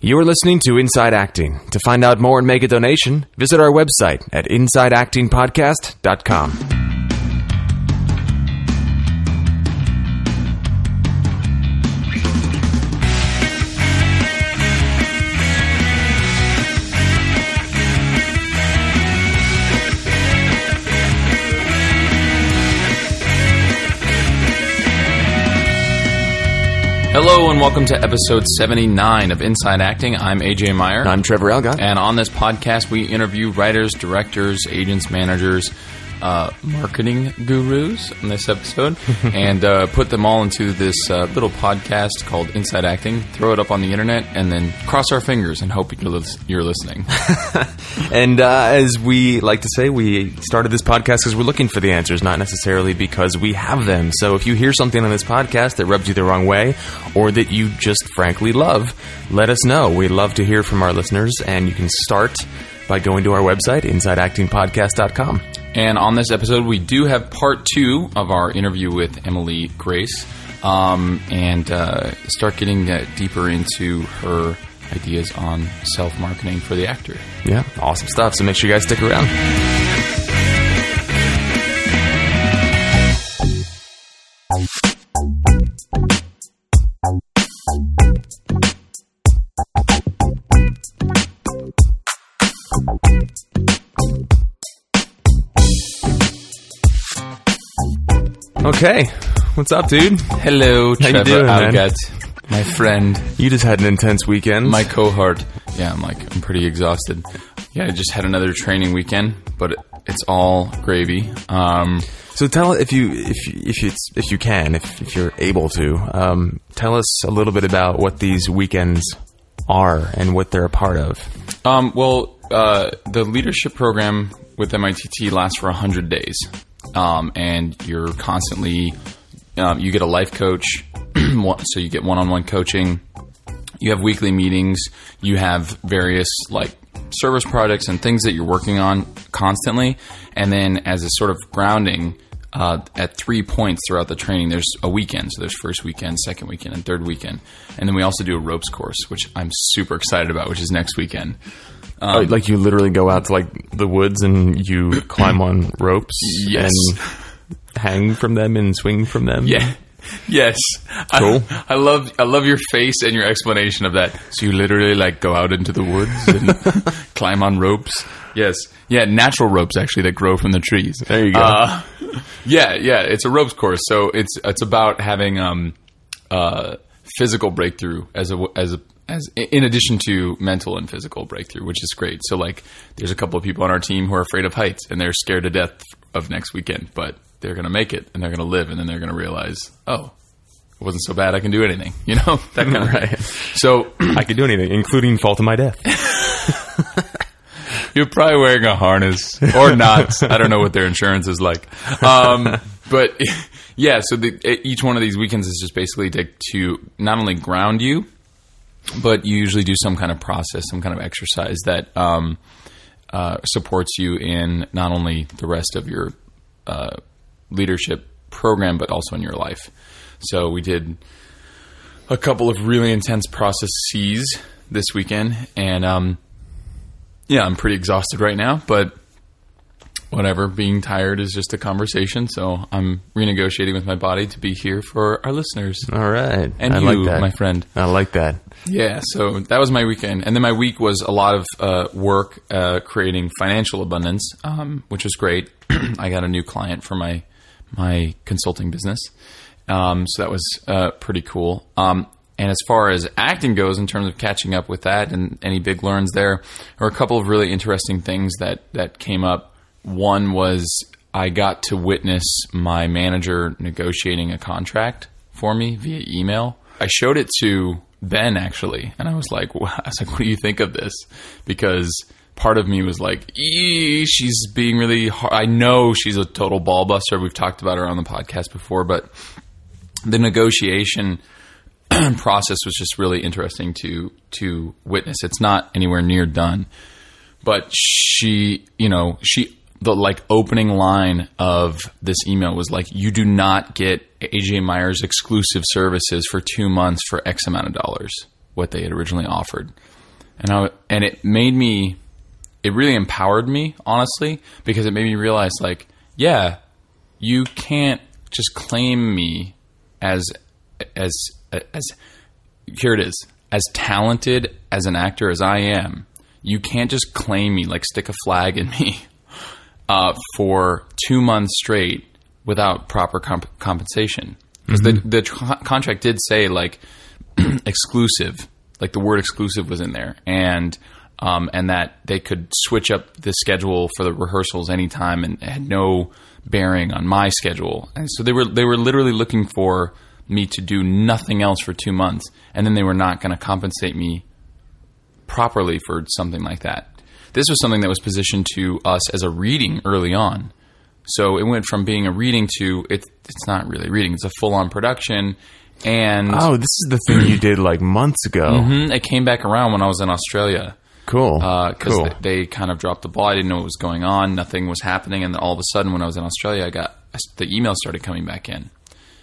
You're listening to Inside Acting. To find out more and make a donation, visit our website at insideactingpodcast.com. and welcome to episode 79 of Inside Acting. I'm AJ Meyer. I'm Trevor Elgott. And on this podcast, we interview writers, directors, agents, managers, uh, marketing gurus on this episode, and uh, put them all into this uh, little podcast called Inside Acting. Throw it up on the internet, and then cross our fingers and hope you're, lis- you're listening. And uh, as we like to say, we started this podcast because we're looking for the answers, not necessarily because we have them. So if you hear something on this podcast that rubs you the wrong way, or that you just frankly love, let us know. We love to hear from our listeners, and you can start by going to our website, insideactingpodcast.com. And on this episode, we do have part two of our interview with Emily Grace, um, and uh, start getting uh, deeper into her ideas on self marketing for the actor. Yeah, awesome stuff. So make sure you guys stick around. Okay, what's up, dude? Hello, How you doing, man? Elgott, my friend, You just had an intense weekend. my cohort. Yeah, I'm like I'm pretty exhausted. Yeah, I just had another training weekend, but it, it's all gravy. Um, So tell if you if you, if you, if you can if, if you're able to um, tell us a little bit about what these weekends are and what they're a part of. Um, well, uh, the leadership program with MITT lasts for 100 days. Um, and you're constantly, um, you get a life coach, so you get one on one coaching. You have weekly meetings. You have various, like, service projects and things that you're working on constantly. And then, as a sort of grounding, uh, at three points throughout the training, there's a weekend. So there's first weekend, second weekend, and third weekend. And then we also do a ropes course, which I'm super excited about, which is next weekend. Oh, like you literally go out to like the woods and you climb on ropes Yes. and hang from them and swing from them. Yeah. Yes. Cool. I, I love I love your face and your explanation of that. So you literally like go out into the woods and climb on ropes. Yes. Yeah, natural ropes actually that grow from the trees. There you go. Uh, yeah, yeah, it's a ropes course. So it's it's about having um uh physical breakthrough as a as a as in addition to mental and physical breakthrough, which is great. So like there's a couple of people on our team who are afraid of heights and they're scared to death of next weekend, but they're going to make it and they're going to live and then they're going to realize, "Oh, it wasn't so bad. I can do anything." You know? That kind of Right. So I could do anything, including fall to my death. You're probably wearing a harness or not. I don't know what their insurance is like. Um, but yeah, so the, each one of these weekends is just basically to, not only ground you, but you usually do some kind of process, some kind of exercise that um, uh, supports you in not only the rest of your uh, leadership program, but also in your life. So we did a couple of really intense processes this weekend, and um, yeah, I'm pretty exhausted right now, but whatever. Being tired is just a conversation, so I'm renegotiating with my body to be here for our listeners. All right. And I you, like that. my friend. I like that. Yeah, so that was my weekend, and then my week was a lot of uh, work uh, creating financial abundance, um, which was great. I got a new client for my my consulting business, um, so that was uh, pretty cool. Um, and as far as acting goes, in terms of catching up with that and any big learns there, there were a couple of really interesting things that that came up. One was I got to witness my manager negotiating a contract for me via email. I showed it to Ben actually, and I was like, I was like, what do you think of this? Because part of me was like, she's being really hard. I know she's a total ball buster. We've talked about her on the podcast before, but the negotiation process was just really interesting to to witness. It's not anywhere near done, but she, you know, she the like opening line of this email was like, "You do not get AJ Meyer's exclusive services for two months for X amount of dollars." what they had originally offered, and I and it made me, it really empowered me honestly because it made me realize like yeah, you can't just claim me as as as here it is as talented as an actor as I am. You can't just claim me like stick a flag in me uh, for two months straight without proper comp- compensation. Because mm-hmm. the the tr- contract did say like exclusive, like the word exclusive was in there, and um, and that they could switch up the schedule for the rehearsals anytime, and had no bearing on my schedule. And so they were they were literally looking for me to do nothing else for two months, and then they were not going to compensate me properly for something like that. This was something that was positioned to us as a reading early on. So it went from being a reading to it's it's not really reading; it's a full on production. And oh, this is the thing you did like months ago. Mm-hmm, it came back around when I was in Australia. Cool. Because cool. they, they, kind of dropped the ball. I didn't know what was going on. Nothing was happening. And then all of a sudden, when I was in Australia, I got the email started coming back in.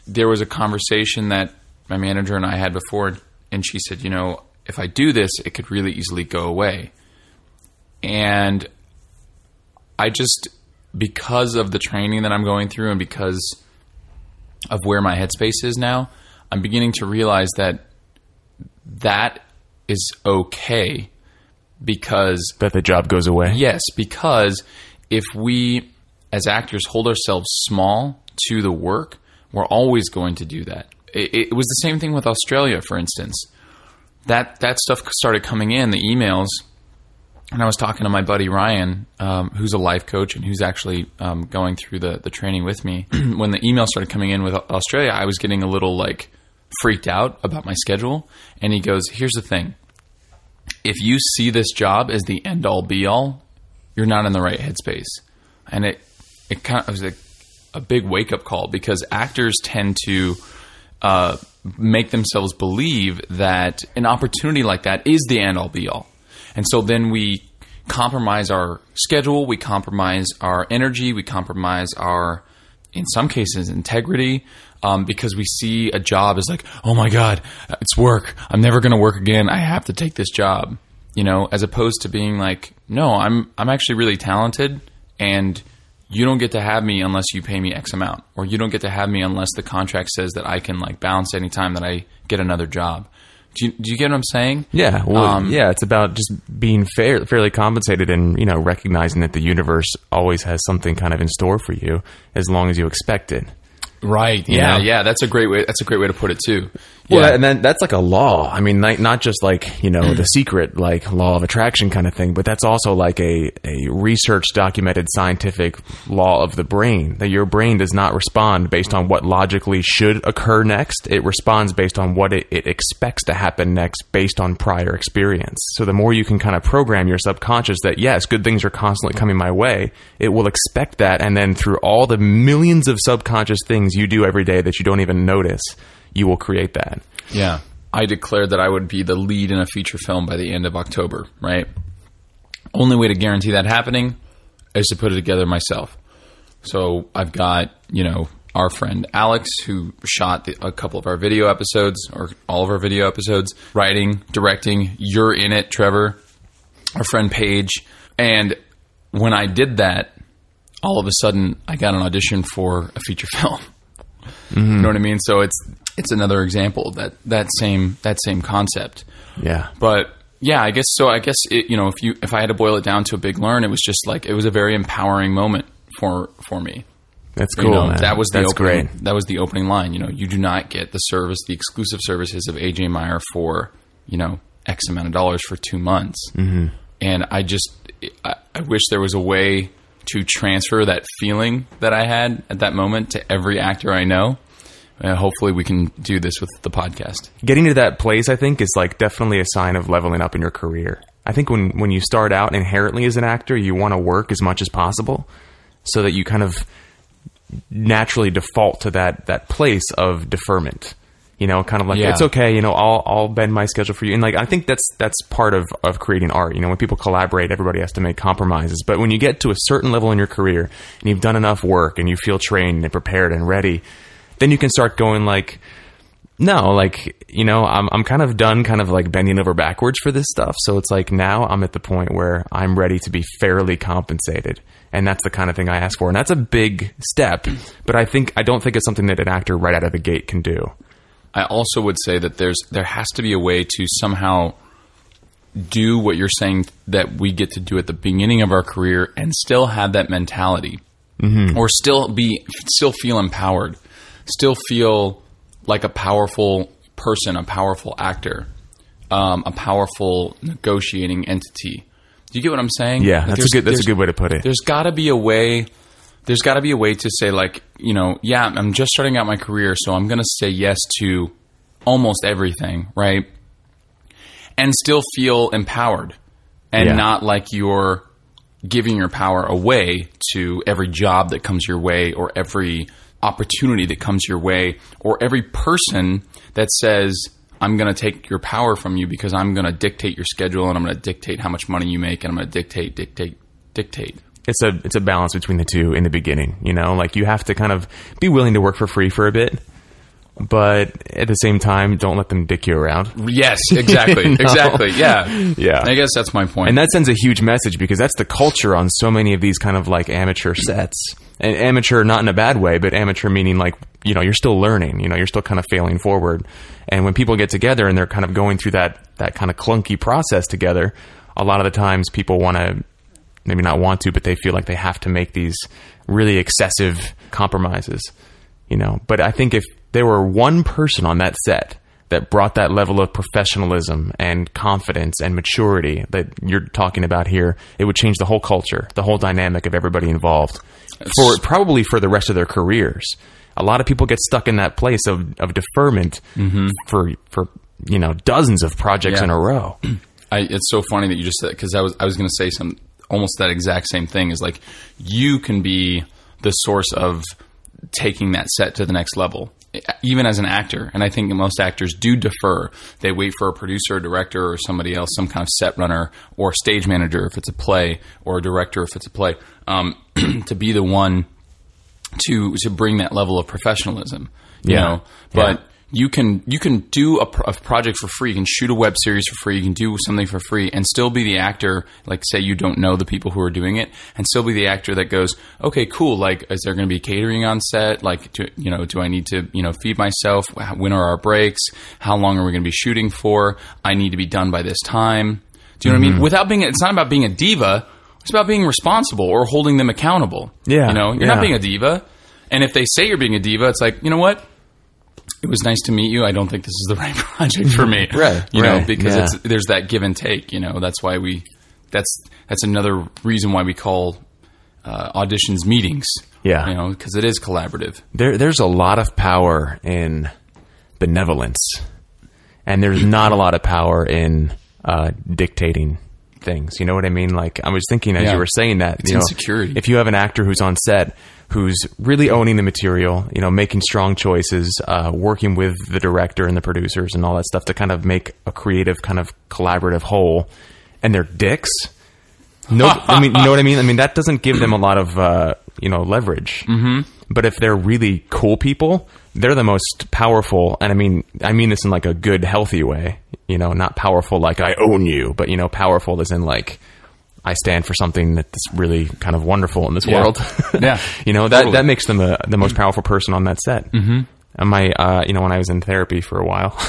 There was a conversation that my manager and I had before, and she said, you know, if I do this, it could really easily go away. And I just, because of the training that I'm going through and because of where my headspace is now, I'm beginning to realize that that is okay because that the job goes away. Yes, because if we as actors hold ourselves small to the work, we're always going to do that. It, it, was the same thing with Australia, for instance. That that stuff started coming in, the emails, and I was talking to my buddy Ryan, um, who's a life coach and who's actually um, going through the the training with me. when the email started coming in with Australia, I was getting a little like freaked out about my schedule, and he goes, "Here's the thing." if you see this job as the end all be all, you're not in the right headspace. And it it kind of was a, a big wake up call because actors tend to uh, make themselves believe that an opportunity like that is the end all be all, and so then we compromise our schedule, we compromise our energy, we compromise our in some cases integrity um, because we see a job as like, oh my god, it's work. I'm never going to work again. I have to take this job, you know, as opposed to being like, no, I'm I'm actually really talented, and you don't get to have me unless you pay me X amount, or you don't get to have me unless the contract says that I can like bounce anytime that I get another job. Do you, do you get what I'm saying? Yeah, well, um, yeah. It's about just being fair, fairly compensated, and you know, recognizing that the universe always has something kind of in store for you as long as you expect it. Right. Yeah. Know? Yeah. That's a great way. That's a great way to put it too. Well, yeah. and then that's like a law. I mean, not, not just like you know the secret like law of attraction kind of thing, but that's also like a a research documented scientific law of the brain that your brain does not respond based on what logically should occur next. It responds based on what it, it expects to happen next based on prior experience. So the more you can kind of program your subconscious that yes, good things are constantly coming my way, it will expect that, and then through all the millions of subconscious things you do every day that you don't even notice you will create that. Yeah. I declared that I would be the lead in a feature film by the end of October, right? Only way to guarantee that happening is to put it together myself. So I've got, you know, our friend Alex, who shot the, a couple of our video episodes, or all of our video episodes, writing, directing. You're in it, Trevor. Our friend Paige. And when I did that, all of a sudden I got an audition for a feature film. Mm-hmm. You know what I mean? So it's it's another example that that same that same concept. Yeah. But yeah, I guess so. I guess it, you know if you if I had to boil it down to a big learn, it was just like it was a very empowering moment for for me. That's cool. You know. That was the That's opening, great. That was the opening line. You know, you do not get the service, the exclusive services of AJ Meyer for you know X amount of dollars for two months. Mm-hmm. And I just I, I wish there was a way to transfer that feeling that I had at that moment to every actor I know uh, hopefully we can do this with the podcast. Getting to that place, I think, is like definitely a sign of leveling up in your career. I think when when you start out inherently as an actor, you want to work as much as possible, so that you kind of naturally default to that that place of deferment. You know, kind of like Yeah. it's okay. You know, I'll I'll bend my schedule for you. And like I think that's that's part of of creating art. You know, when people collaborate, everybody has to make compromises. But when you get to a certain level in your career and you've done enough work and you feel trained and prepared and ready, then you can start going like no, like you know, I'm I'm kind of done, kind of like bending over backwards for this stuff. So it's like now I'm at the point where I'm ready to be fairly compensated, and that's the kind of thing I ask for, and that's a big step. But I think I don't think it's something that an actor right out of the gate can do. I also would say that there's there has to be a way to somehow do what you're saying that we get to do at the beginning of our career and still have that mentality, mm-hmm. or still be still feel empowered, still feel like a powerful person, a powerful actor, um, a powerful negotiating entity. Do you get what I'm saying? Yeah, Like, that's a good that's a good way to put it. there's got to be a way there's got to be a way to say like you know yeah i'm just starting out my career so i'm going to say yes to almost everything right and still feel empowered and Yeah. not like you're giving your power away to every job that comes your way or every opportunity that comes your way or every person that says I'm going to take your power from you because I'm going to dictate your schedule and I'm going to dictate how much money you make and I'm going to dictate dictate dictate it's a it's a balance between the two in the beginning. You know, like you have to kind of be willing to work for free for a bit, but at the same time, don't let them dick you around. Yes, exactly. Exactly. Yeah. Yeah. I guess that's my point. And that sends a huge message because that's the culture on so many of these kind of like amateur sets. And amateur, not in a bad way, but amateur meaning like, you know, you're still learning, you know, you're still kind of failing forward. And when people get together and they're kind of going through that, that kind of clunky process together, a lot of the times people want to, maybe not want to, but they feel like they have to make these really excessive compromises, you know. But I think if there were one person on that set that brought that level of professionalism and confidence and maturity that you're talking about here, it would change the whole culture, the whole dynamic of everybody involved, for probably for the rest of their careers. A lot of people get stuck in that place of, of deferment mm-hmm. for for you know dozens of projects Yeah. in a row. I, it's so funny that you just said because I was I was going to say some almost that exact same thing is like you can be the source of taking that set to the next level even as an actor and I think most actors do defer they wait for a producer or director or somebody else some kind of set runner or stage manager if it's a play or a director if it's a play um, to be the one to to bring that level of professionalism you Yeah. know but Yeah. You can you can do a, a project for free. You can shoot a web series for free. You can do something for free and still be the actor. Like say you don't know the people who are doing it, and still be the actor that goes, okay, cool. Like, is there going to be catering on set? Like, do, you know, do I need to you know feed myself? When are our breaks? How long are we going to be shooting for? I need to be done by this time. Do you know what I mean? Mm-hmm. Without being, it's not about being a diva. It's about being responsible or holding them accountable. Yeah, you know, you're yeah. not being a diva. And if they say you're being a diva, it's like, you know what? It was nice to meet you. I don't think this is the right project for me. Right, You know, because yeah. it's there's that give and take, you know. That's why we that's that's another reason why we call uh, auditions meetings. Yeah. You know, because it is collaborative. there there's a lot of power in benevolence, and there's not a lot of power in uh, dictating things. You know what I mean? Like I was thinking as Yeah. you were saying that, It's you know, insecurity. If you have an actor who's on set who's really owning the material, you know, making strong choices, uh, working with the director and the producers and all that stuff to kind of make a creative kind of collaborative whole, and they're dicks. No, I mean, you know what I mean. I mean that doesn't give them a lot of uh, you know leverage. Mm-hmm. But if they're really cool people, they're the most powerful. And I mean, I mean this in like a good, healthy way. You know, not powerful like I own you, but you know, powerful as in like I stand for something that's really kind of wonderful in this Yeah. world. Yeah. you know that Totally. that makes them a, the most powerful person on that set. Mm-hmm. And my, uh, you know, when I was in therapy for a while.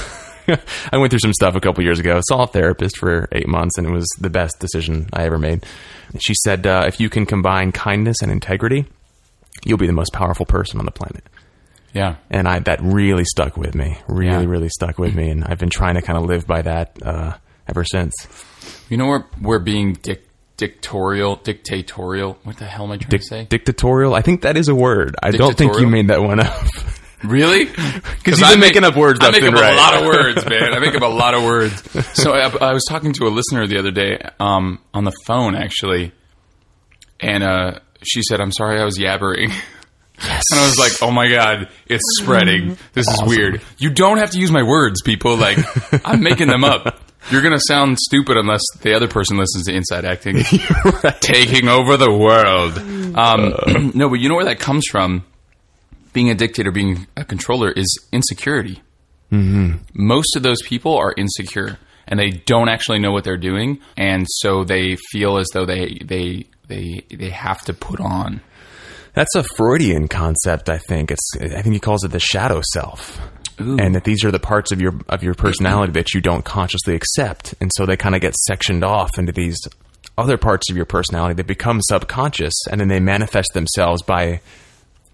I went through some stuff a couple years ago. Saw a therapist for eight months, and it was the best decision I ever made. She said, uh, "If you can combine kindness and integrity, you'll be the most powerful person on the planet." Yeah. And I that really stuck with me. Really, Yeah. really stuck with me, and I've been trying to kind of live by that uh, ever since. You know, we're we're being dic- dictatorial, dictatorial. What the hell am I trying to say? Dictatorial. I think that is a word. I don't think you made that one up. Really? Because you've been making up words I make up right. a lot of words, man. I make up a lot of words. So I, I was talking to a listener the other day um, on the phone, actually, and uh, she said, "I'm sorry, I was yabbering." And I was like, "Oh my god, it's spreading. This is weird. You don't have to use my words, people. Like, I'm making them up. You're gonna sound stupid unless the other person listens to Inside Acting, taking over the world. Um, no, but you know where that comes from? Being a dictator, being a controller, is insecurity. Mm-hmm. Most of those people are insecure and they don't actually know what they're doing, and so they feel as though they they they they have to put on. That's a Freudian concept, I think. It's I think he calls it the shadow self. Ooh. And that these are the parts of your of your personality that you don't consciously accept, and so they kind of get sectioned off into these other parts of your personality that become subconscious, and then they manifest themselves by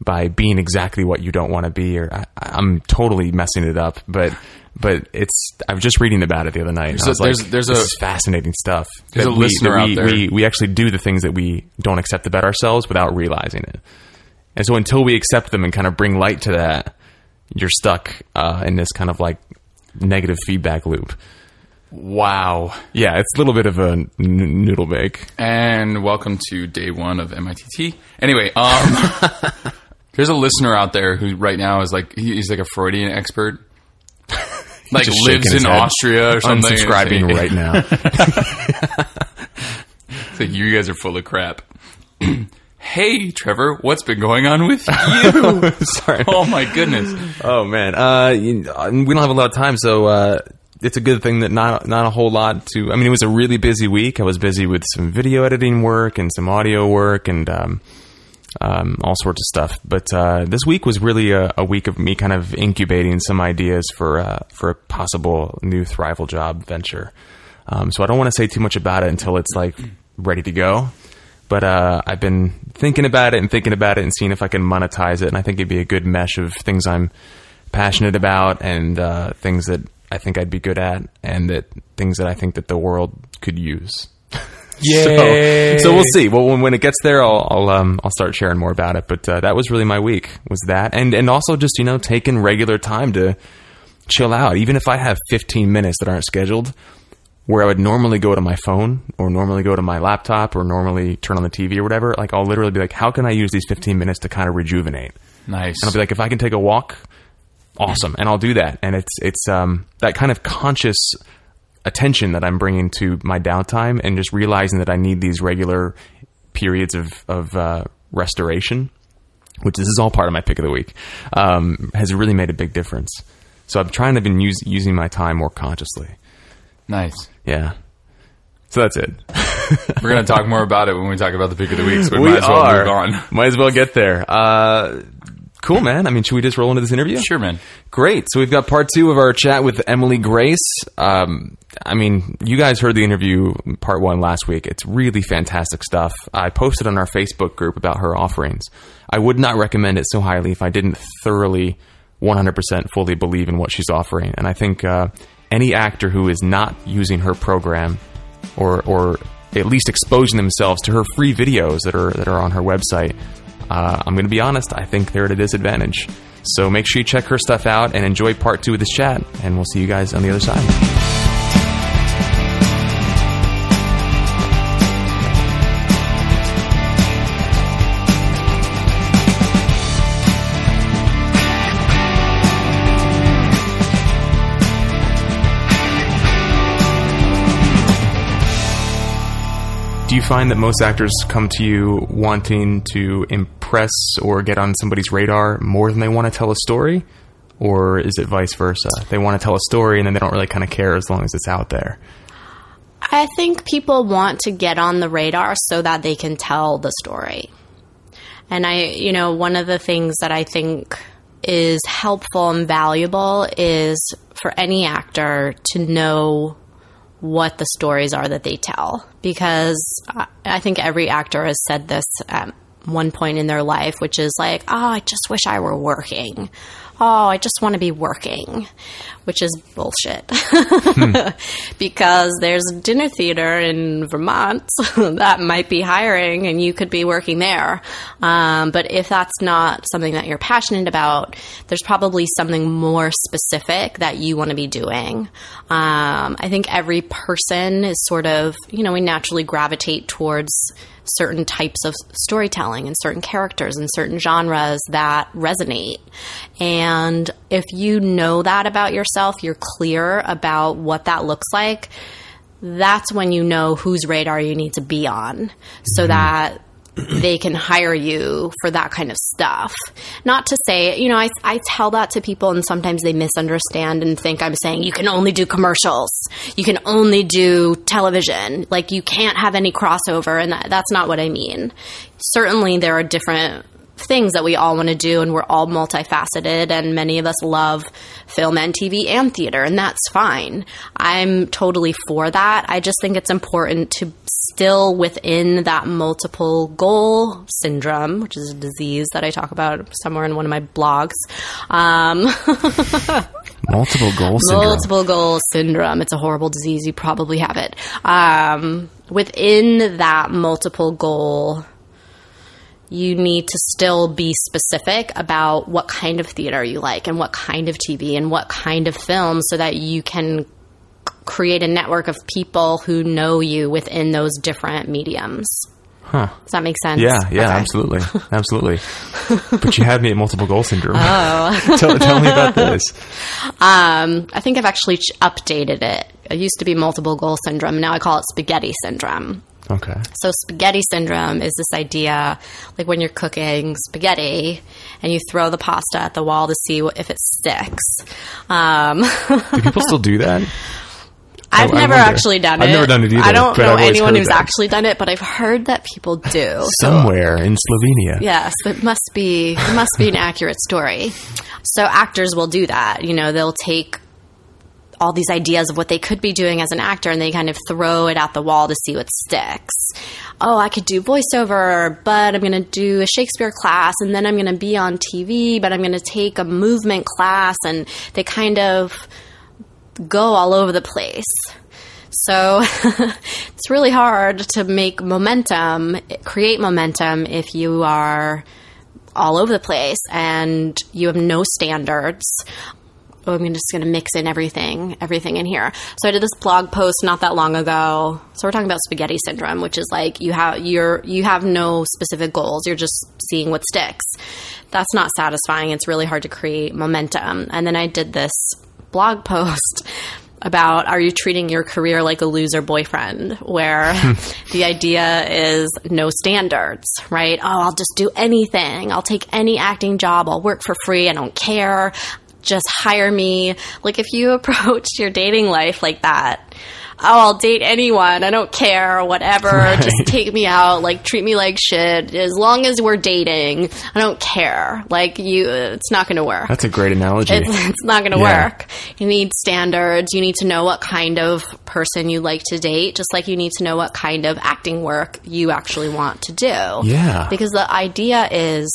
by being exactly what you don't want to be. Or I, I'm totally messing it up, but but it's I was just reading about it the other night. I a- like, there's- there's this a- is fascinating stuff. there's That a listener that out there- We, we actually do the things that we don't accept about ourselves without realizing it. And so until we accept them and kind of bring light to that, you're stuck uh, in this kind of like negative feedback loop. Wow. Yeah, it's a little bit of a n- noodle bake. And welcome to day one of MITT. Anyway, um, there's a listener out there who right now is like he's like a Freudian expert. Like lives in. Austria or something. Unsubscribing right now. It's like you guys are full of crap. hey, Trevor, what's been going on with you? Sorry. oh my goodness. Oh man, uh, you, uh, we don't have a lot of time, so uh, it's a good thing that not not a whole lot to. I mean, it was a really busy week. I was busy with some video editing work and some audio work and um, um, all sorts of stuff. But uh, this week was really a, a week of me kind of incubating some ideas for uh, for a possible new Thrival job venture. Um, so I don't want to say too much about it until it's like ready to go. But uh, I've been thinking about it and thinking about it and seeing if I can monetize it. And I think it'd be a good mesh of things I'm passionate about and uh, things that I think I'd be good at, and that things that I think that the world could use. Yay. So, so we'll see. Well, when, when it gets there, I'll I'll, um, I'll start sharing more about it. But uh, that was really my week. Was that and and also just you know taking regular time to chill out. Even if I have 15 minutes that aren't scheduled, where I would normally go to my phone or normally go to my laptop or normally turn on the TV or whatever, like I'll literally be like, how can I use these 15 minutes to kind of rejuvenate? Nice. And I'll be like, if I can take a walk, awesome, and I'll do that. And it's it's um, that kind of conscious attention that I'm bringing to my downtime, and just realizing that I need these regular periods of of uh, restoration, which this is all part of my pick of the week, um, has really made a big difference. So I'm trying to been use, using my time more consciously. nice. Yeah. So that's it. We're going to talk more about it when we talk about the pick of the week, so we, we might as well are. move on. Might as well get there. Uh, cool, man. I mean, should we just roll into this interview? Sure, man. Great. So we've got part two of our chat with Emily Grace. Um, I mean, you guys heard the interview part one last week. It's really fantastic stuff. I posted on our Facebook group about her offerings. I would not recommend it so highly if I didn't thoroughly, 100% fully believe in what she's offering. And I think uh, any actor who is not using her program or, or at least exposing themselves to her free videos that are, that are on her website, uh, I'm going to be honest, I think they're at a disadvantage. So make sure you check her stuff out and enjoy part two of this chat. And we'll see you guys on the other side. Do you find that most actors come to you wanting to impress or get on somebody's radar more than they want to tell a story? Or is it vice versa? They want to tell a story and then they don't really kind of care as long as it's out there. I think people want to get on the radar so that they can tell the story. And I, you know, one of the things that I think is helpful and valuable is for any actor to know what the stories are that they tell. Because I- think every actor has said this at one point in their life, which is like, oh, I just wish I were working. Oh, I just want to be working, which is bullshit. because there's a dinner theater in Vermont that might be hiring and you could be working there. Um, but if that's not something that you're passionate about, there's probably something more specific that you want to be doing. Um, I think every person is sort of, you know, we naturally gravitate towards certain types of storytelling and certain characters and certain genres that resonate. And if you know that about yourself, you're clear about what that looks like, that's when you know whose radar you need to be on so mm-hmm. that they can hire you for that kind of stuff. Not to say, you know, I, I tell that to people and sometimes they misunderstand and think I'm saying you can only do commercials. You can only do television. Like you can't have any crossover and that, that's not what I mean. Certainly there are different things that we all want to do and we're all multifaceted and many of us love film and TV and theater and that's fine. I'm totally for that. I just think it's important to still within that multiple goal syndrome, which is a disease that I talk about somewhere in one of my blogs. Um, multiple goal syndrome. Multiple goal syndrome. It's a horrible disease. You probably have it. Um, within that multiple goal you need to still be specific about what kind of theater you like and what kind of TV and what kind of film so that you can create a network of people who know you within those different mediums. Huh. Does that make sense? Yeah, yeah, okay. absolutely. Absolutely. but you had me at multiple goal syndrome. Oh. tell, tell, me about this. Um, I think I've actually updated it. It used to be multiple goal syndrome. Now I call it spaghetti syndrome. Okay. So spaghetti syndrome is this idea, like when you're cooking spaghetti and you throw the pasta at the wall to see if it sticks. Um, do people still do that? I've I, never I actually done it. I've never done it either. I don't know anyone who's that. actually done it, but I've heard that people do. Somewhere so, in Slovenia. Yes, it must be it must be an accurate story. So actors will do that. You know, they'll take all these ideas of what they could be doing as an actor and they kind of throw it at the wall to see what sticks. Oh, I could do voiceover, but I'm going to do a Shakespeare class and then I'm going to be on TV, but I'm going to take a movement class and they kind of go all over the place. So it's really hard to make momentum, create momentum if you are all over the place and you have no standards oh, I'm just going to mix in everything, everything in here. So I did this blog post not that long ago. So we're talking about spaghetti syndrome, which is like you have you're you have no specific goals. You're just seeing what sticks. That's not satisfying. It's really hard to create momentum. And then I did this blog post about are you treating your career like a loser boyfriend where the idea is no standards, right? Oh, I'll just do anything. I'll take any acting job. I'll work for free. I don't care just hire me. Like if you approach your dating life like that, oh, I'll date anyone. I don't care, whatever. Right. Just take me out. Like treat me like shit. As long as we're dating, I don't care. Like you, it's not going to work. That's a great analogy. It's, it's not going to yeah. work. You need standards. You need to know what kind of person you like to date, just like you need to know what kind of acting work you actually want to do. Yeah. Because the idea is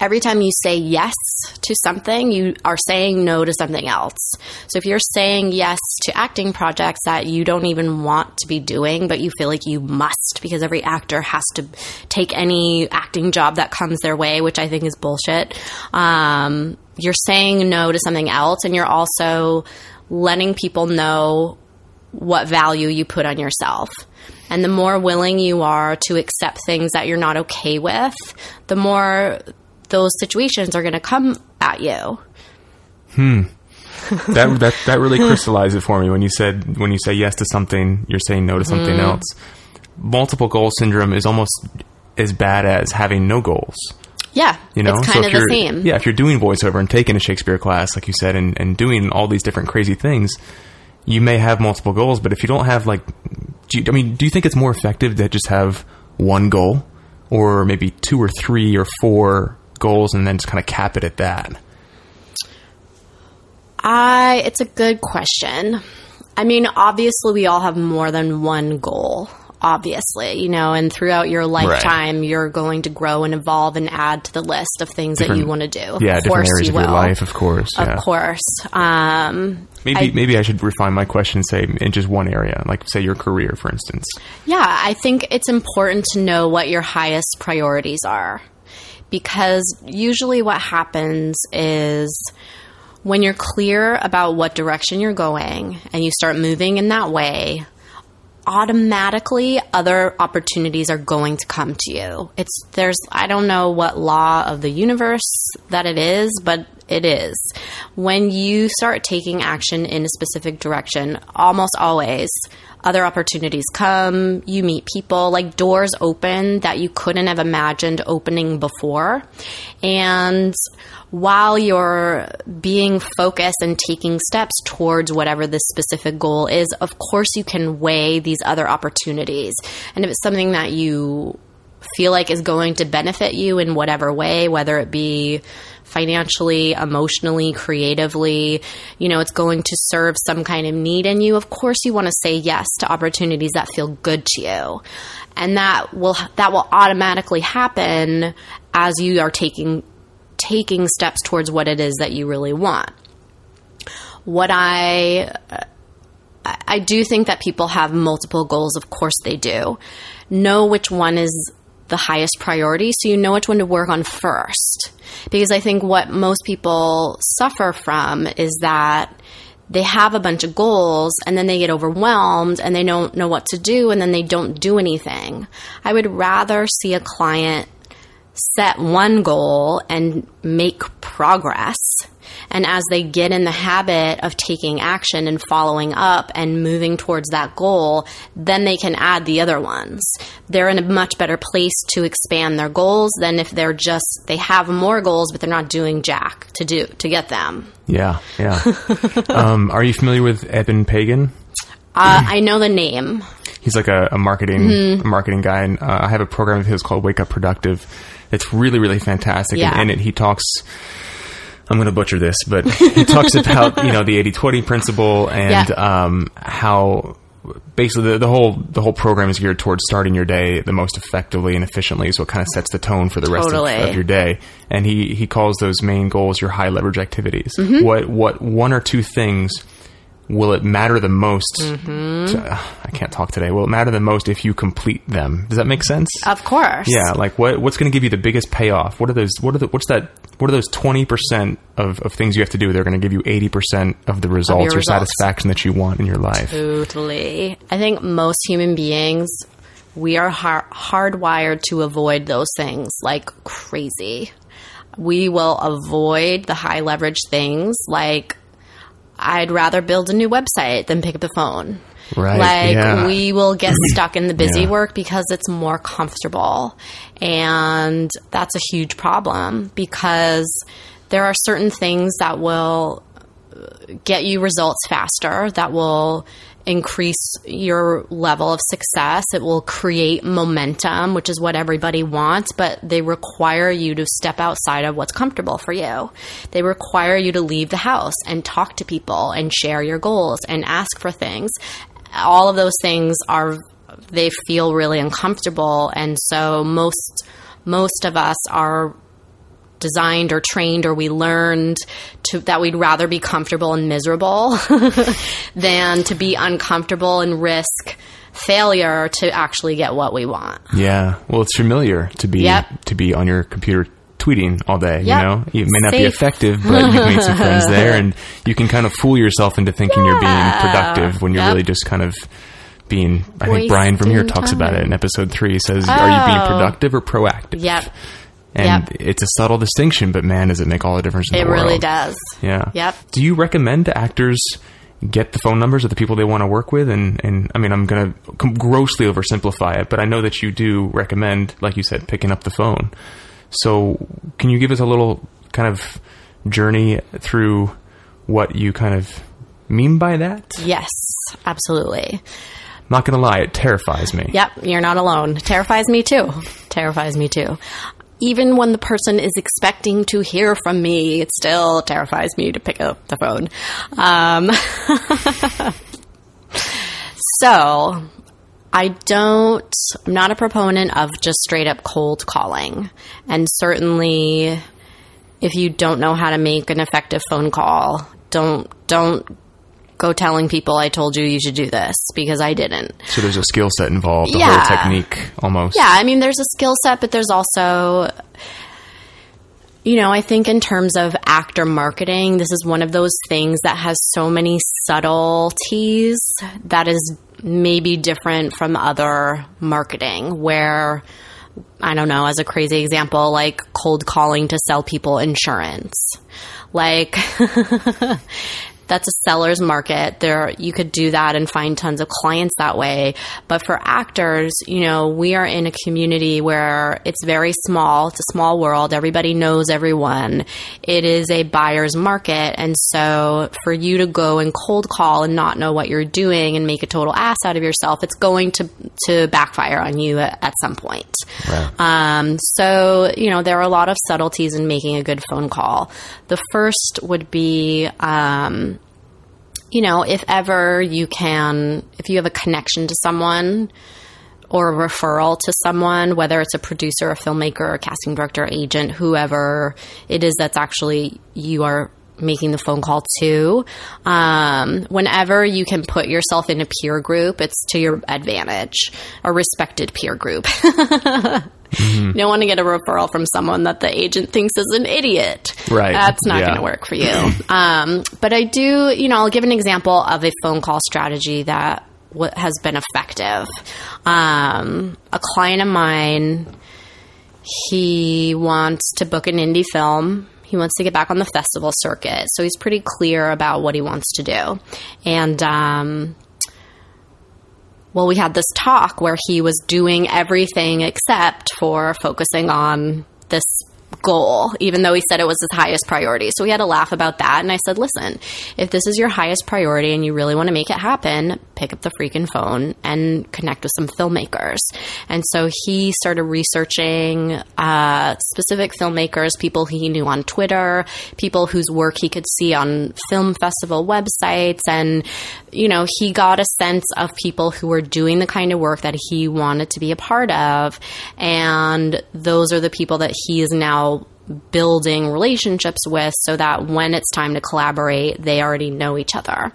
every time you say yes to something, you are saying no to something else. So if you're saying yes to acting projects that you don't even want to be doing, but you feel like you must because every actor has to take any acting job that comes their way, which I think is bullshit, um, you're saying no to something else and you're also letting people know what value you put on yourself. And the more willing you are to accept things that you're not okay with, the more those situations are going to come at you. Hmm. that that that really crystallized it for me when you said when you say yes to something, you're saying no to something mm. else. Multiple goal syndrome is almost as bad as having no goals. Yeah, you know, it's kind so of the same. Yeah, if you're doing voiceover and taking a Shakespeare class, like you said, and, and doing all these different crazy things, you may have multiple goals. But if you don't have like, do you, I mean, do you think it's more effective to just have one goal, or maybe two or three or four goals and then just kind of cap it at that? I it's a good question. I mean, obviously we all have more than one goal. Obviously, you know, and throughout your lifetime, right. you're going to grow and evolve and add to the list of things different, that you want to do. Yeah, of different areas of your life, of course. Yeah. Of course. Um, maybe I, maybe I should refine my question. Say in just one area, like say your career, for instance. Yeah, I think it's important to know what your highest priorities are because usually what happens is when you're clear about what direction you're going and you start moving in that way, automatically other opportunities are going to come to you. It's there's I don't know what law of the universe that it is, but it is. When you start taking action in a specific direction, almost always other opportunities come, you meet people, like doors open that you couldn't have imagined opening before. And while you're being focused and taking steps towards whatever this specific goal is, of course you can weigh these other opportunities. And if it's something that you feel like is going to benefit you in whatever way, whether it be financially, emotionally, creatively, you know, it's going to serve some kind of need in you. Of course, you want to say yes to opportunities that feel good to you. And that will that will automatically happen as you are taking taking steps towards what it is that you really want. What I I do think that people have multiple goals, of course they do. Know which one is the highest priority so you know which one to work on first. Because I think what most people suffer from is that they have a bunch of goals and then they get overwhelmed and they don't know what to do and then they don't do anything. I would rather see a client set one goal and make progress. And as they get in the habit of taking action and following up and moving towards that goal, then they can add the other ones. They're in a much better place to expand their goals than if they're just, they have more goals, but they're not doing jack to do, to get them. Yeah, yeah. um, are you familiar with Eben Pagan? Uh, I know the name. He's like a, a marketing Mm-hmm. marketing guy, and uh, I have a program of his called Wake Up Productive. It's really really fantastic, Yeah. and in it he talks. I'm going to butcher this, but he talks about you know the 80-20 principle and Yeah. um, how basically the, the whole the whole program is geared towards starting your day the most effectively and efficiently, so it kind of sets the tone for the rest of, of your day. And he he calls those main goals your high leverage activities. Mm-hmm. What what one or two things will it matter the most? Mm-hmm. to- I can't talk today. Will it matter the most if you complete them? Does that make sense? Of course. yeah, like what what's going to give you the biggest payoff? What are those? What are the? What's that? What are those twenty percent of, of things you have to do? They're going to give you eighty percent of the results or results. satisfaction that you want in your life. Totally. I think most human beings, we are har- hardwired to avoid those things like crazy. We will avoid the high leverage things like I'd rather build a new website than pick up the phone. Right, Like yeah. we will get stuck in the busy Yeah. work because it's more comfortable. And that's a huge problem because there are certain things that will uh, get you results faster, that will increase your level of success. It will create momentum, which is what everybody wants, but they require you to step outside of what's comfortable for you. They require you to leave the house and talk to people and share your goals and ask for things. All of those things are they feel really uncomfortable and so most most of us are designed or trained or we learned to that we'd rather be comfortable and miserable than to be uncomfortable and risk failure to actually get what we want. Yeah. Well, it's familiar to be Yep. to be on your computer tweeting all day. Yep. You know, it may not be effective, but you've made some friends there, and you can kind of fool yourself into thinking you're being productive when you're Yep. really just kind of being. I think Brian from here talks about it in episode three. He says, "Are you being Oh. productive or proactive?" Yep. And Yep. it's a subtle distinction, but man, does it make all the difference in It the world. really does. Yeah. Yep. Do you recommend to actors get the phone numbers of the people they want to work with? And, and I mean, I'm going to grossly oversimplify it, but I know that you do recommend, like you said, picking up the phone. So can you give us a little kind of journey through what you kind of mean by that? Yes, absolutely. Not going to lie, it terrifies me. Yep, you're not alone. Terrifies me too. Terrifies me too. Even when the person is expecting to hear from me, it still terrifies me to pick up the phone. Um, so, I don't, I'm not a proponent of just straight up cold calling. And certainly, if you don't know how to make an effective phone call, don't, don't go telling people I told you you should do this because I didn't. So there's a skill set involved, a Yeah. whole technique almost. Yeah, I mean, there's a skill set, but there's also, you know, I think in terms of actor marketing, this is one of those things that has so many subtleties that is maybe different from other marketing where. I don't know, as a crazy example, like cold calling to sell people insurance. Like, that's a seller's market. There, you could do that and find tons of clients that way. But for actors, you know, we are in a community where it's very small. It's a small world. Everybody knows everyone. It is a buyer's market. And so for you to go and cold call and not know what you're doing and make a total ass out of yourself, it's going to, to backfire on you at, at some point. Right. Um, so, you know, there are a lot of subtleties in making a good phone call. The first would be, um, you know, if ever you can, if you have a connection to someone or a referral to someone, whether it's a producer, a filmmaker, a casting director, agent, whoever it is that's actually you are making the phone call to. Um, whenever you can put yourself in a peer group, it's to your advantage, a respected peer group. You don't want to get a referral from someone that the agent thinks is an idiot. Right. That's not Yeah. going to work for you. um, but I do, you know, I'll give an example of a phone call strategy that w- has been effective. Um, a client of mine, he wants to book an indie film. He wants to get back on the festival circuit. So he's pretty clear about what he wants to do. And, um, well, we had this talk where he was doing everything except for focusing on this goal, even though he said it was his highest priority. So we had a laugh about that. And I said, listen, if this is your highest priority and you really want to make it happen, pick up the freaking phone and connect with some filmmakers. And so he started researching uh, specific filmmakers, people he knew on Twitter, people whose work he could see on film festival websites. And, you know, he got a sense of people who were doing the kind of work that he wanted to be a part of. And those are the people that he is now building relationships with so that when it's time to collaborate, they already know each other.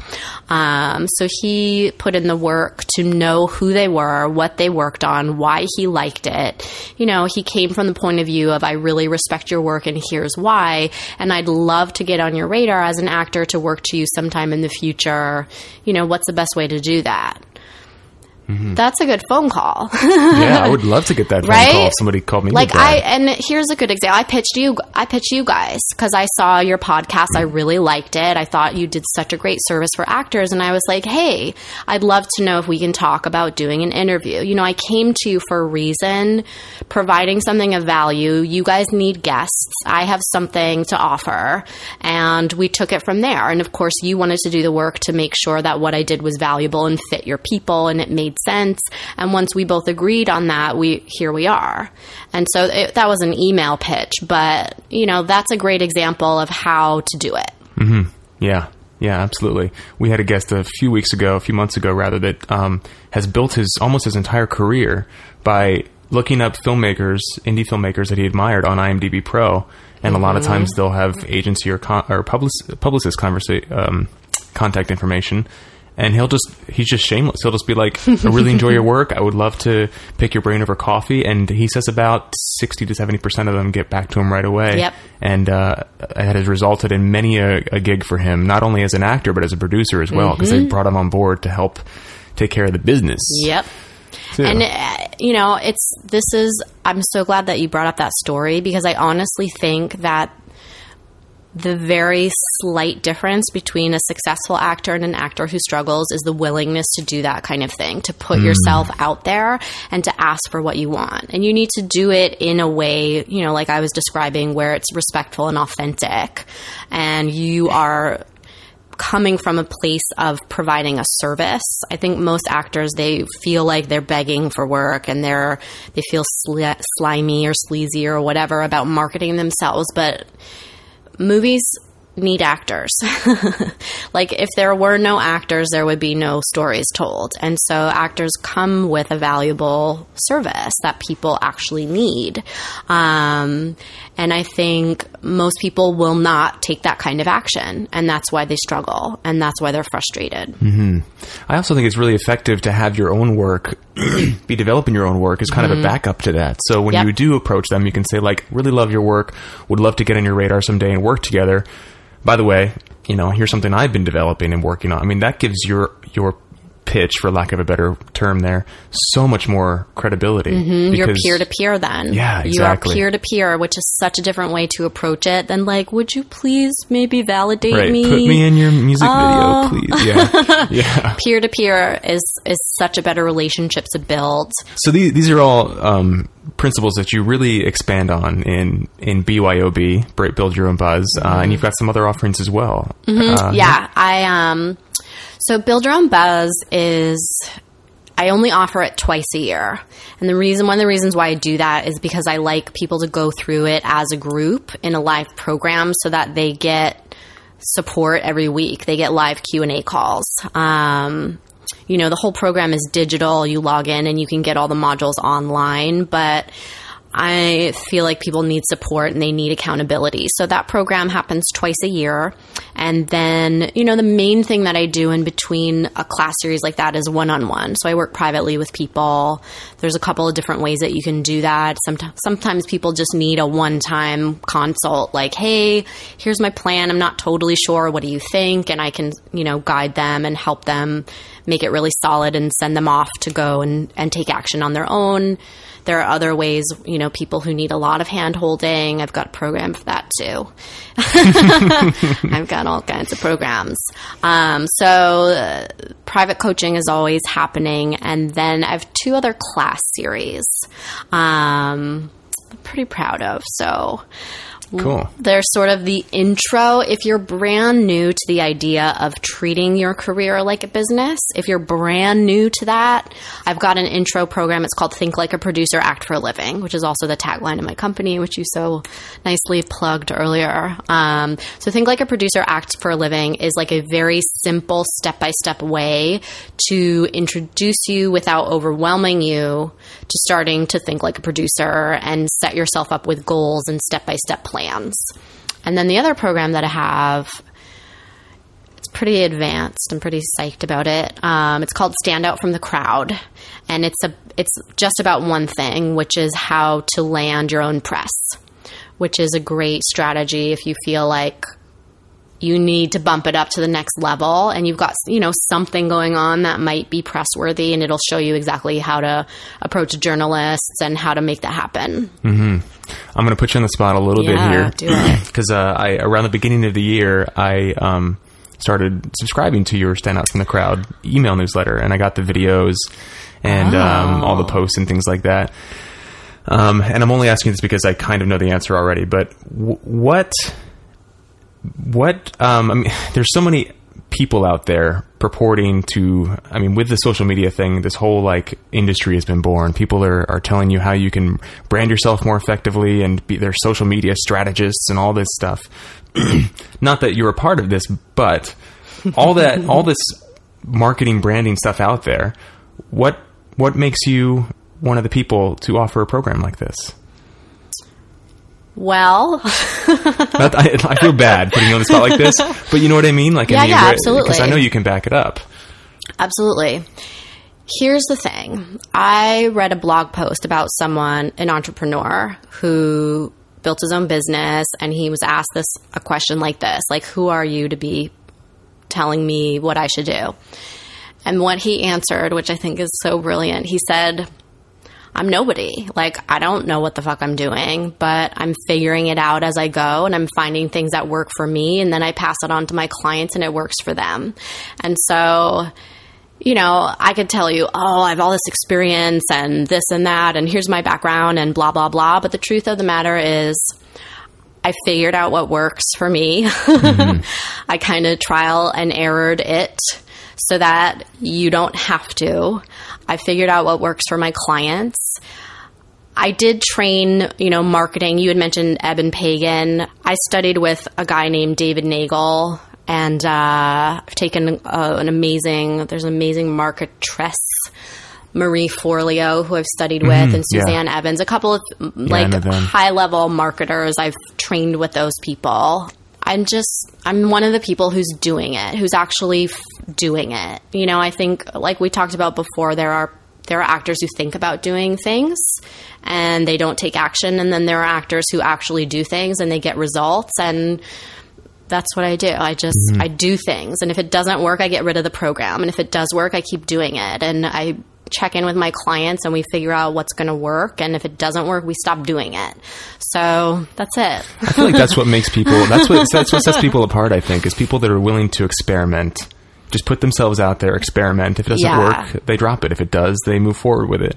Um, so he put in the work to know who they were, what they worked on, why he liked it. You know, he came from the point of view of, I really respect your work and here's why. And I'd love to get on your radar as an actor to work to you sometime in the future. You know, what's the best way to do that? That's a good phone call. yeah, I would love to get that phone Right? call if somebody called me. like. I and here's a good example. I pitched you. I pitched you guys because I saw your podcast. I really liked it. I thought you did such a great service for actors, and I was like, hey, I'd love to know if we can talk about doing an interview. You know, I came to you for a reason, providing something of value. You guys need guests. I have something to offer, and we took it from there. And of course, you wanted to do the work to make sure that what I did was valuable and fit your people, and it made sense. And once we both agreed on that, we here we are. And so it, that was an email pitch, but you know that's a great example of how to do it. Yeah, yeah, absolutely. We had a guest a few weeks ago, a few months ago, rather, that um, has built his almost his entire career by looking up filmmakers, indie filmmakers that he admired on IMDb Pro, and a lot of times they'll have agency or con- or public- publicist conversa- um, contact information. And he'll just, he's just shameless. He'll just be like, I really enjoy your work. I would love to pick your brain over coffee. And he says about 60 to 70% of them get back to him right away Yep. and uh, it has resulted in many a, a gig for him, not only as an actor but as a producer as well, because they brought him on board to help take care of the business. Yep. And uh, you know, it's this is. I'm so glad that you brought up that story because I honestly think that the very slight difference between a successful actor and an actor who struggles is the willingness to do that kind of thing, to put hmm. yourself out there and to ask for what you want. And you need to do it in a way, you know, like I was describing, where it's respectful and authentic, and you are coming from a place of providing a service. I think most actors they feel like they're begging for work and they're they feel sli- slimy or sleazy or whatever about marketing themselves, but movies need actors. like if there were no actors, there would be no stories told. And so actors come with a valuable service that people actually need. Um, and I think most people will not take that kind of action. And that's why they struggle. And that's why they're frustrated. I also think it's really effective to have your own work, be developing your own work as kind of a backup to that. So when Yep. you do approach them, you can say like, really love your work, would love to get on your radar someday and work together. By the way, you know, here's something I've been developing and working on. I mean, that gives your your pitch, for lack of a better term, there so much more credibility. Mm-hmm. You're peer to peer then. Yeah, You are exactly. peer to peer, which is such a different way to approach it than like, would you please maybe validate Right, me? put me in your music Oh. video, please. Yeah, yeah. peer to peer is is such a better relationship to build. So these these are all um, principles that you really expand on in in BYOB, Build Your Own Buzz, uh, and you've got some other offerings as well. Uh, yeah, I um so build your own buzz is I only offer it twice a year. And the reason one of the reasons why I do that is because I like people to go through it as a group in a live program so that they get support every week. They get live Q&A calls. Um you know, the whole program is digital. You log in and you can get all the modules online, but I feel like people need support and they need accountability. So that program happens twice a year. And then, you know, the main thing that I do in between a class series like that is one on one. So I work privately with people. There's a couple of different ways that you can do that. Sometimes, sometimes people just need a one time consult, like, hey, here's my plan. I'm not totally sure. What do you think? And I can, you know, guide them and help them make it really solid and send them off to go and, and take action on their own. There are other ways, you know, people who need a lot of hand holding. I've got a program for that too. I've got all kinds of programs. Um, so, uh, private coaching is always happening. And then I have two other class series um, I'm pretty proud of. So, Cool. they're sort of the intro. If you're brand new to the idea of treating your career like a business, if you're brand new to that, I've got an intro program. It's called Think Like a Producer, Act for a Living, which is also the tagline of my company, which you so nicely plugged earlier. Um, so Think Like a Producer, Act for a Living is like a very simple step by step way to introduce you without overwhelming you to starting to think like a producer and set yourself up with goals and step by step plans. And then the other program that I have, it's pretty advanced. I'm pretty psyched about it. Um, it's called Stand Out from the Crowd, and it's a it's just about one thing, which is how to land your own press, which is a great strategy if you feel like you need to bump it up to the next level and you've got you know something going on that might be press worthy and it'll show you exactly how to approach journalists and how to make that happen I'm going to put you on the spot a little Yeah, bit here because uh, I around the beginning of the year I um, started subscribing to your Stand Out from the Crowd email newsletter, and I got the videos and um, all the posts and things like that. Um, and I'm only asking this because I kind of know the answer already. But w- what what um, I mean, there's so many people out there purporting to i mean with the social media thing this whole like industry has been born. People are, are telling you how you can brand yourself more effectively and be their social media strategists and all this stuff. Not that you're a part of this but all that all this marketing branding stuff out there what what makes you one of the people to offer a program like this well Not, I, I feel bad putting you on the spot like this, but you know what I mean. Like, Yeah, I mean, yeah, absolutely. Because I know you can back it up. Absolutely. Here's the thing. I read a blog post about someone, an entrepreneur who built his own business and he was asked this a question like this, like who are you to be telling me what I should do? And what he answered, which I think is so brilliant, he said, I'm nobody. Like, I don't know what the fuck I'm doing, but I'm figuring it out as I go and I'm finding things that work for me. And then I pass it on to my clients and it works for them. And so, you know, I could tell you, oh, I have all this experience and this and that, and here's my background and blah, blah, blah. But the truth of the matter is, I figured out what works for me. Mm-hmm. I kind of trial and errored it so that you don't have to. I figured out what works for my clients. I did train, you know, marketing. You had mentioned Eben Pagan. I studied with a guy named David Neagle, and uh, I've taken uh, an amazing. There's an amazing marketress, Marie Forleo, who I've studied with, and Mm-hmm. yeah. Suzanne Evans. A couple of like them. high level marketers. I've trained with those people. I'm just I'm one of the people who's doing it, who's actually doing it. You know, I think like we talked about before, there are there are actors who think about doing things and they don't take action, and then there are actors who actually do things and they get results. And that's what I do. I just mm-hmm. I do things, and if it doesn't work, I get rid of the program, and if it does work, I keep doing it, and I check in with my clients and we figure out what's going to work and if it doesn't work we stop doing it so that's it I feel like that's what makes people. That's what that's what sets people apart. I think is people that are willing to experiment. Just put themselves out there, experiment. If it doesn't Yeah. work, they drop it. If it does, they move forward with it.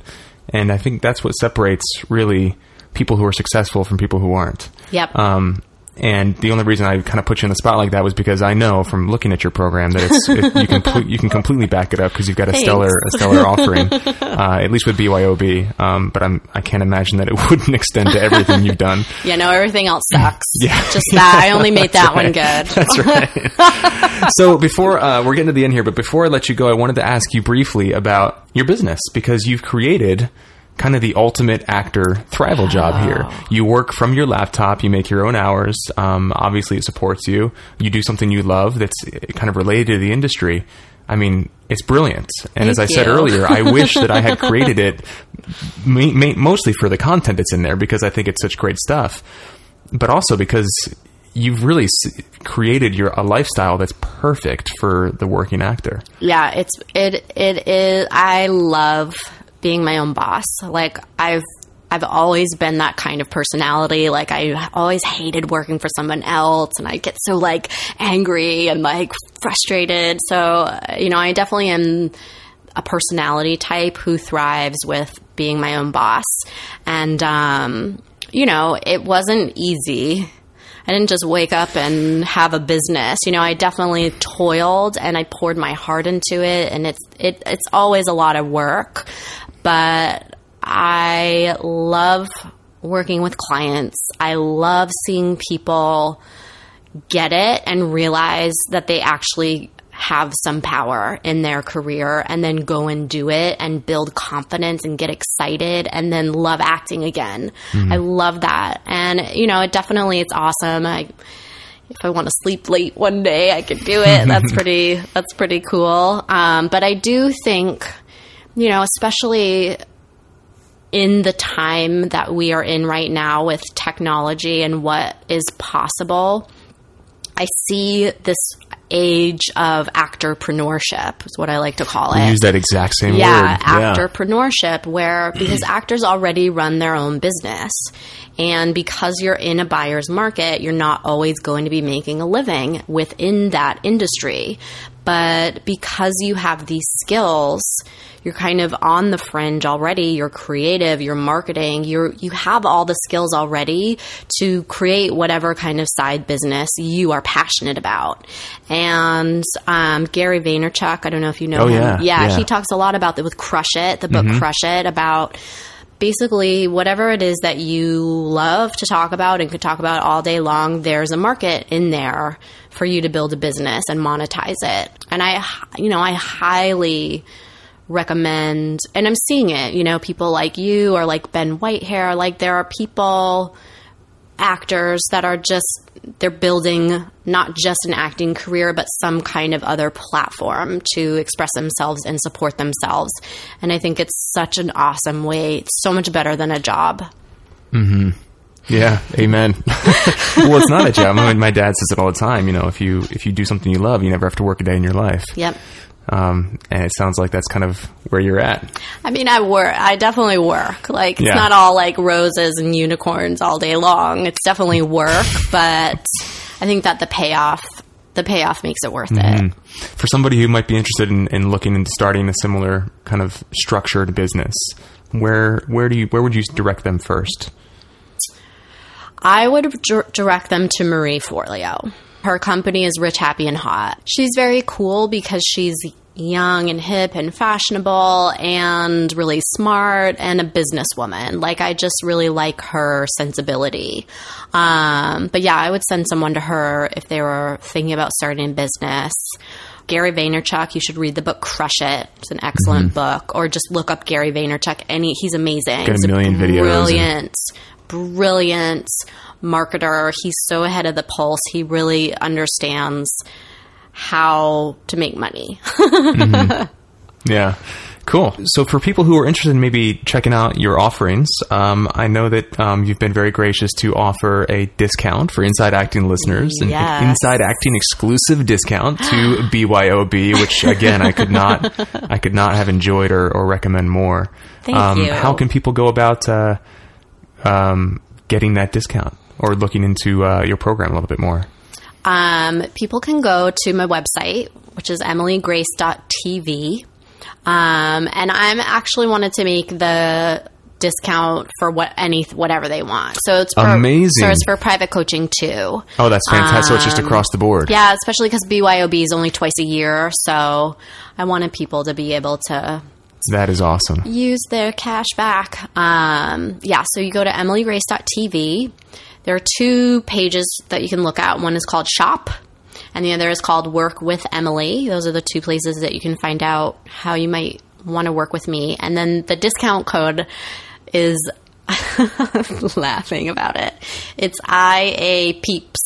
And I think that's what separates really people who are successful from people who aren't. Yep. Um, and the only reason I kind of put you in the spot like that was because I know from looking at your program that it's it, you can ple- you can completely back it up because you've got a Thanks. stellar a stellar offering, uh, at least with BYOB. Um, but I'm I can't imagine that it wouldn't extend to everything you've done. yeah no everything else sucks Yeah. just that i only made that one good That's right. so before uh, we're getting to the end here, but before I let you go, I wanted to ask you briefly about your business because you've created kind of the ultimate actor thrival job here. You work from your laptop, you make your own hours. Um, obviously, it supports you. You do something you love that's kind of related to the industry. I mean, it's brilliant. And as I Thank said earlier, I wish that I had created it ma- ma- mostly for the content that's in there because I think it's such great stuff but also because you've really s- created your a lifestyle that's perfect for the working actor. yeah it's it it is i love being my own boss like i've I've always been that kind of personality. Like I always hated working for someone else and I get so like angry and like frustrated. So, you know, I definitely am a personality type who thrives with being my own boss. And, um, you know, it wasn't easy. I didn't just wake up and have a business. You know, I definitely toiled and I poured my heart into it and it's it, it's always a lot of work. But I love working with clients. I love seeing people get it and realize that they actually have some power in their career and then go and do it and build confidence and get excited and then love acting again. I love that. And you know, it definitely it's awesome. I if I want to sleep late one day, I could do it. That's pretty that's pretty cool. Um, but I do think you know, especially in the time that we are in right now with technology and what is possible, I see this age of actorpreneurship is what I like to call it. Use that exact same word. yeah, word. actorpreneurship, where because actors already run their own business, and because you're in a buyer's market, you're not always going to be making a living within that industry. But because you have these skills, you're kind of on the fringe already. You're creative, you're marketing, you're you have all the skills already to create whatever kind of side business you are passionate about. And um, Gary Vaynerchuk, I don't know if you know Oh, him. yeah, yeah. he talks a lot about that with Crush It, the book Crush It, about basically whatever it is that you love to talk about and could talk about all day long, there's a market in there for you to build a business and monetize it. And I, you know, I highly recommend, and I'm seeing it, you know, people like you or like Ben Whitehair, like there are people, actors that are just, they're building not just an acting career, but some kind of other platform to express themselves and support themselves. And I think it's such an awesome way. It's so much better than a job. Hmm. Yeah, amen. well, it's not a job. I mean, my dad says it all the time. You know, if you if you do something you love, you never have to work a day in your life. Yep. Um, and it sounds like that's kind of where you're at. I mean, I work. I definitely work. Like it's Yeah. not all like roses and unicorns all day long. It's definitely work, but I think that the payoff, the payoff makes it worth it. For somebody who might be interested in, in looking into starting a similar kind of structured business, where where do you where would you direct them first? I would dir- direct them to Marie Forleo. Her company is Rich, Happy, and Hot. She's very cool because she's young and hip and fashionable and really smart and a businesswoman. Like, I just really like her sensibility. Um, but yeah, I would send someone to her if they were thinking about starting a business. Gary Vaynerchuk, you should read the book Crush It. It's an excellent book. Or just look up Gary Vaynerchuk. Any, he's amazing. Got a million videos brilliant brilliant, marketer. He's so ahead of the pulse. He really understands how to make money. Yeah. Cool. So, for people who are interested in maybe checking out your offerings, um, I know that um, you've been very gracious to offer a discount for Inside Acting listeners, an Inside Acting exclusive discount to BYOB, which again I could not, I could not have enjoyed or, or recommend more. Thank um, you. How can people go about uh, um, getting that discount or looking into uh, your program a little bit more? Um, people can go to my website, which is emilygrace.tv. Um, and I'm actually wanted to make the discount for what any whatever they want. So it's for, Amazing. So it's for private coaching too. Oh, that's fantastic! so it's just across the board. Um, Yeah, especially because BYOB is only twice a year. So I wanted people to be able to That is awesome. use their cash back. Um, yeah, so you go to emilygrace.tv. There are two pages that you can look at. One is called Shop, and the other is called Work with Emily. Those are the two places that you can find out how you might want to work with me. And then the discount code is laughing about it. It's IA Peeps.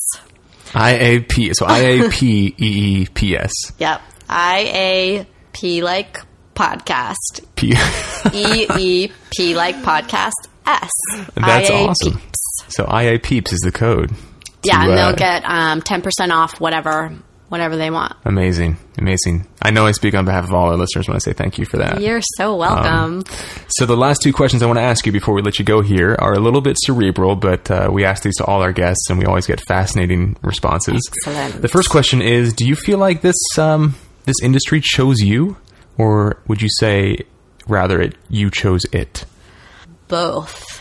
IAP. So IAPEEPS. Yep. IAP like podcast. P. E E P like podcast S. That's IA awesome. Peeps. So IA Peeps is the code. to, Yeah, and uh, they'll get um, 10% off whatever whatever they want. Amazing, amazing. I know I speak on behalf of all our listeners when I say thank you for that. You're so welcome. So the last two questions I want to ask you before we let you go here are a little bit cerebral, but uh, we ask these to all our guests, and we always get fascinating responses. Excellent. The first question is: Do you feel like this um, this industry chose you, or would you say rather it you chose it? Both.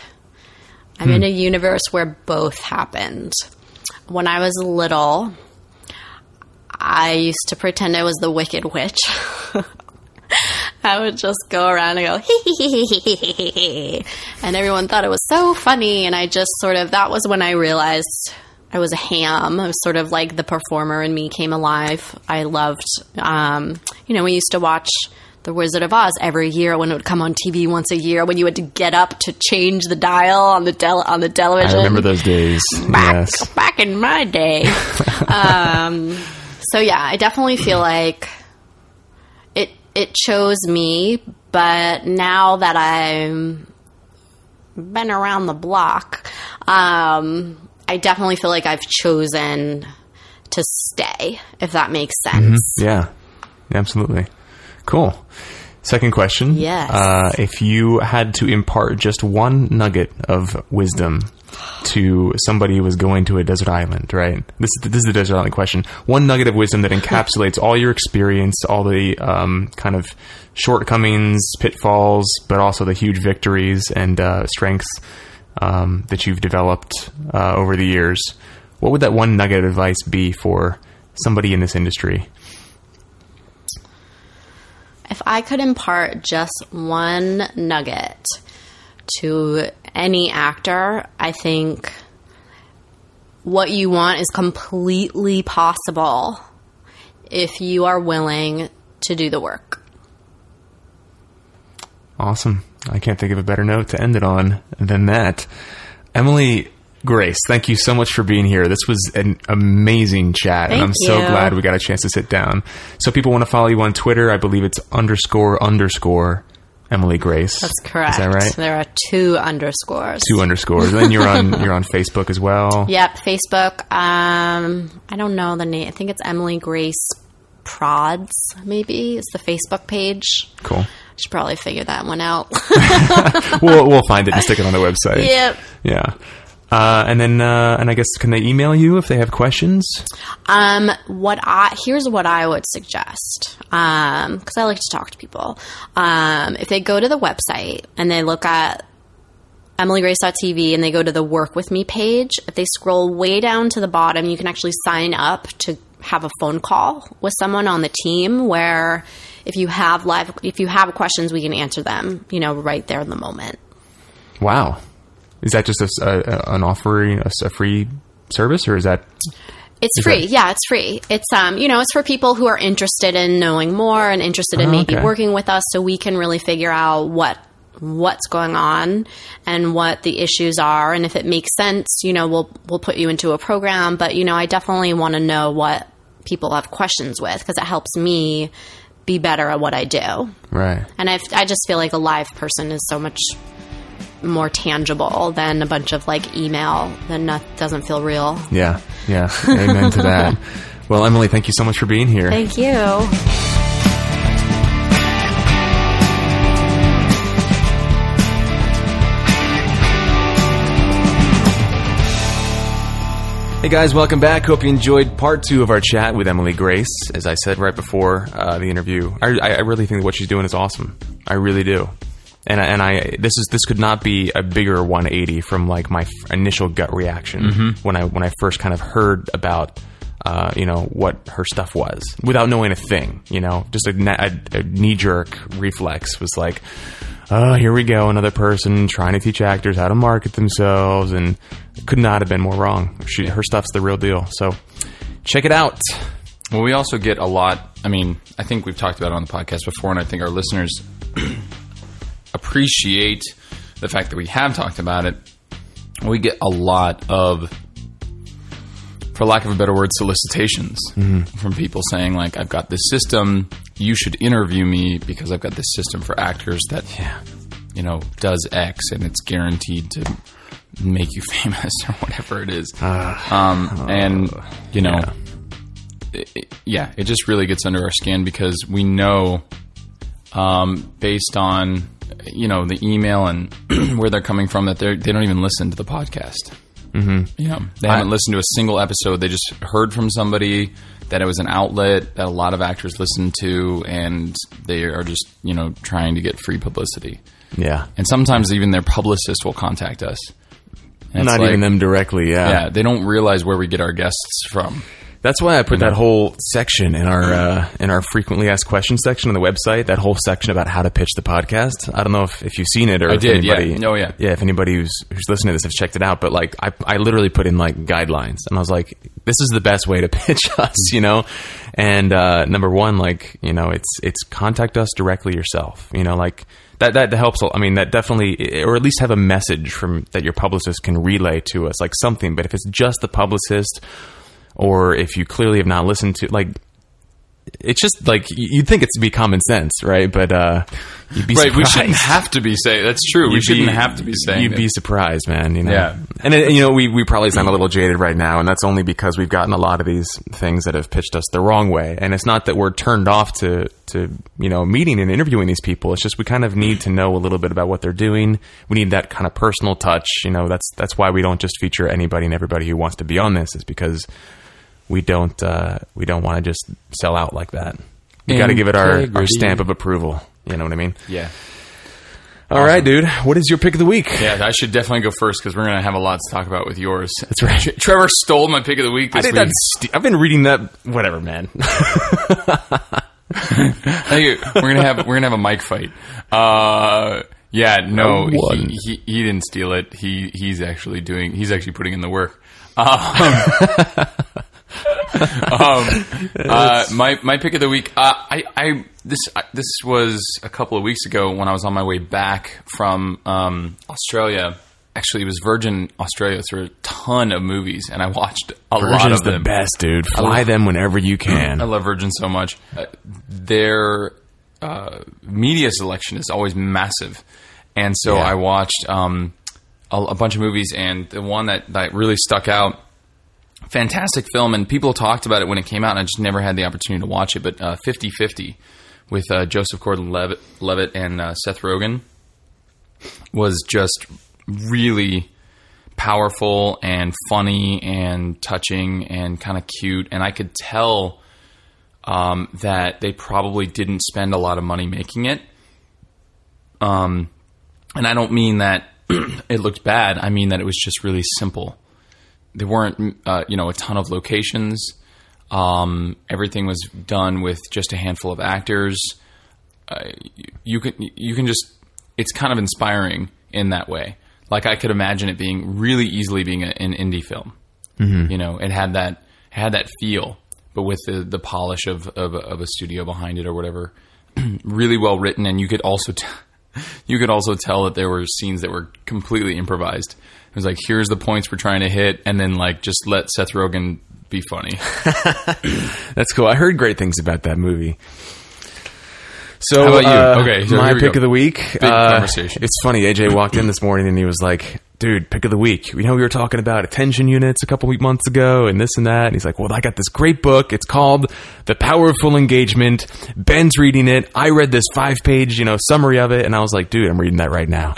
I'm hmm. in a universe where both happened. When I was little, I used to pretend I was the Wicked Witch. I would just go around and go hee hee hee hee hee hee, hee. and everyone thought it was so funny. And I just sort of that was when I realized I was a ham. I was sort of like the performer in me came alive. I loved, um, you know, we used to watch The Wizard of Oz every year when it would come on TV once a year when you had to get up to change the dial on the tel- on the television I remember those days. back, Yes. back in my day. um, so yeah, I definitely feel like it it chose me, but now that I'm been around the block, um, I definitely feel like I've chosen to stay, if that makes sense. Yeah, absolutely. Cool. Second question. Yes. Uh, if you had to impart just one nugget of wisdom to somebody who was going to a desert island, right? This is this is the desert island question. One nugget of wisdom that encapsulates all your experience, all the um, kind of shortcomings, pitfalls, but also the huge victories and uh, strengths um, that you've developed uh, over the years. What would that one nugget of advice be for somebody in this industry? If I could impart just one nugget to any actor, I think what you want is completely possible if you are willing to do the work. Awesome. I can't think of a better note to end it on than that. Emily Grace, thank you so much for being here. This was an amazing chat, and I'm so glad we got a chance to sit down. So, people want to follow you on Twitter. I believe it's underscore underscore Emily Grace. That's correct. Is that right? There are two underscores. Two underscores. And then you're on you're on Facebook as well. Yep, Facebook. Um, I don't know the name. I think it's Emily Grace Prods. Maybe it's the Facebook page. Cool. Should probably figure that one out. We'll we'll find it and stick it on the website. yep. Yeah. Uh, and then uh, and I guess can they email you if they have questions? Um, what I here's what I would suggest. Um, because I like to talk to people. Um, if they go to the website and they look at emilygrace.tv and they go to the work with me page, if they scroll way down to the bottom, you can actually sign up to have a phone call with someone on the team where if you have live if you have questions we can answer them, you know, right there in the moment. Wow. Is that just a, a- a- an offering, a free service, or is that It's Is free. that- yeah, it's free. It's um, you know, it's for people who are interested in knowing more and interested in Oh, maybe okay. working with us so we can really figure out what what's going on and what the issues are and if it makes sense, you know, we'll we'll put you into a program, but you know, I definitely want to know what people have questions with because it helps me be better at what I do. Right. And I, I just feel like a live person is so much more tangible than a bunch of like email that not, doesn't feel real. Yeah. Yeah. Amen to that. Well, Emily, thank you so much for being here. Thank you. Hey guys, welcome back. Hope you enjoyed part two of our chat with Emily Grace. As I said right before uh, the interview, I, I really think what she's doing is awesome. I really do. And I, and I this is this could not be a bigger 180 from like my f- initial gut reaction when I when I first kind of heard about uh, you know what her stuff was without knowing a thing. You know, just a, a, a knee jerk reflex was like, oh, here we go, another person trying to teach actors how to market themselves, and could not have been more wrong. She, her stuff's the real deal. So check it out. Well, we also get a lot. I mean, I think we've talked about it on the podcast before, and I think our listeners appreciate the fact that we have talked about it. We get a lot of, for lack of a better word, solicitations from people saying, like, I've got this system. You should interview me because I've got this system for actors that, you know, does X and it's guaranteed to make you famous or whatever it is. um, and, you know, yeah. it, it- yeah, it just really gets under our skin because we know, um, based on you know the email and where they're coming from, that they they don't even listen to the podcast. Mm-hmm. You know, they haven't listened to a single episode. They just heard from somebody that it was an outlet that a lot of actors listen to, and they are just you know trying to get free publicity. Yeah. And sometimes even their publicist will contact us. And Not like- even them directly. Yeah. Yeah, they don't realize where we get our guests from. That's why I put that whole section in our uh, in our frequently asked questions section on the website. That whole section about how to pitch the podcast. I don't know if, if you've seen it or I if did, yeah. anybody, Oh, yeah. yeah. If anybody who's who's listening to this has checked it out, but like I I literally put in like guidelines, and I was like, this is the best way to pitch us, you know. And uh, number one, like you know, it's it's contact us directly yourself, you know, like. That, that helps. I mean, that definitely, or at least have a message from that your publicist can relay to us, like something. But if it's just the publicist, or if you clearly have not listened to like it's just like you'd think it's be common sense right but uh you'd be Right, we shouldn't have to be saying. That's true. we You'd shouldn't be- have to be saying. you'd that. be surprised man you know Yeah. and it, you know we, we probably sound a little jaded right now and that's only because we've gotten a lot of these things that have pitched us the wrong way and it's not that we're turned off to to you know meeting and interviewing these people it's just we kind of need to know a little bit about what they're doing we need that kind of personal touch you know that's that's why we don't just feature anybody and everybody who wants to be on this is because we don't uh, we don't want to just sell out like that. We got to give it our, our stamp of approval. You know what I mean? yeah. All right, dude. What is your pick of the week? Yeah, I should definitely go first because we're going to have a lot to talk about with yours. That's right. Trevor stole my pick of the week I did week. that. St- I've been reading that. Whatever, man. We're gonna have we're gonna have a mic fight. Uh, yeah, no, he, he he didn't steal it. He he's actually doing. He's actually putting in the work. Um, um, uh, my my pick of the week. Uh, I I this I, this was a couple of weeks ago when I was on my way back from um, Australia. Actually, it was Virgin Australia through a ton of movies, and I watched a lot Virgin's of the them. best, dude. Fly them whenever you can. I love Virgin so much. Uh, their uh, media selection is always massive, and so Yeah. I watched um, a, a bunch of movies, and the one that, that really stuck out. Fantastic film, and people talked about it when it came out, and I just never had the opportunity to watch it. But uh, 50-50 with uh, Joseph Gordon-Levitt Levitt and uh, Seth Rogen was just really powerful and funny and touching and kind of cute, and I could tell um, that they probably didn't spend a lot of money making it. Um, and I don't mean that it looked bad. I mean that it was just really simple. There weren't, uh, you know, a ton of locations. Um, everything was done with just a handful of actors. Uh, you, you can you can just it's kind of inspiring in that way. Like I could imagine it being really easily being a, an indie film. You know, it had that had that feel, but with the the polish of of, a- of a studio behind it or whatever. really well written, and you could also t- you could also tell that there were scenes that were completely improvised. It was like, here's the points we're trying to hit, and then like just let Seth Rogen be funny. That's cool. I heard great things about that movie. So, How about you? uh, Okay, so my pick go. of the week. Uh, conversation. It's funny. AJ walked in this morning and he was like, "Dude, pick of the week. You know, we were talking about attention units a couple months ago, and this and that." And he's like, "Well, I got this great book. It's called The Power of Full Engagement. Ben's reading it. I read this five page, you know, summary of it, and I was like, dude, I'm reading that right now."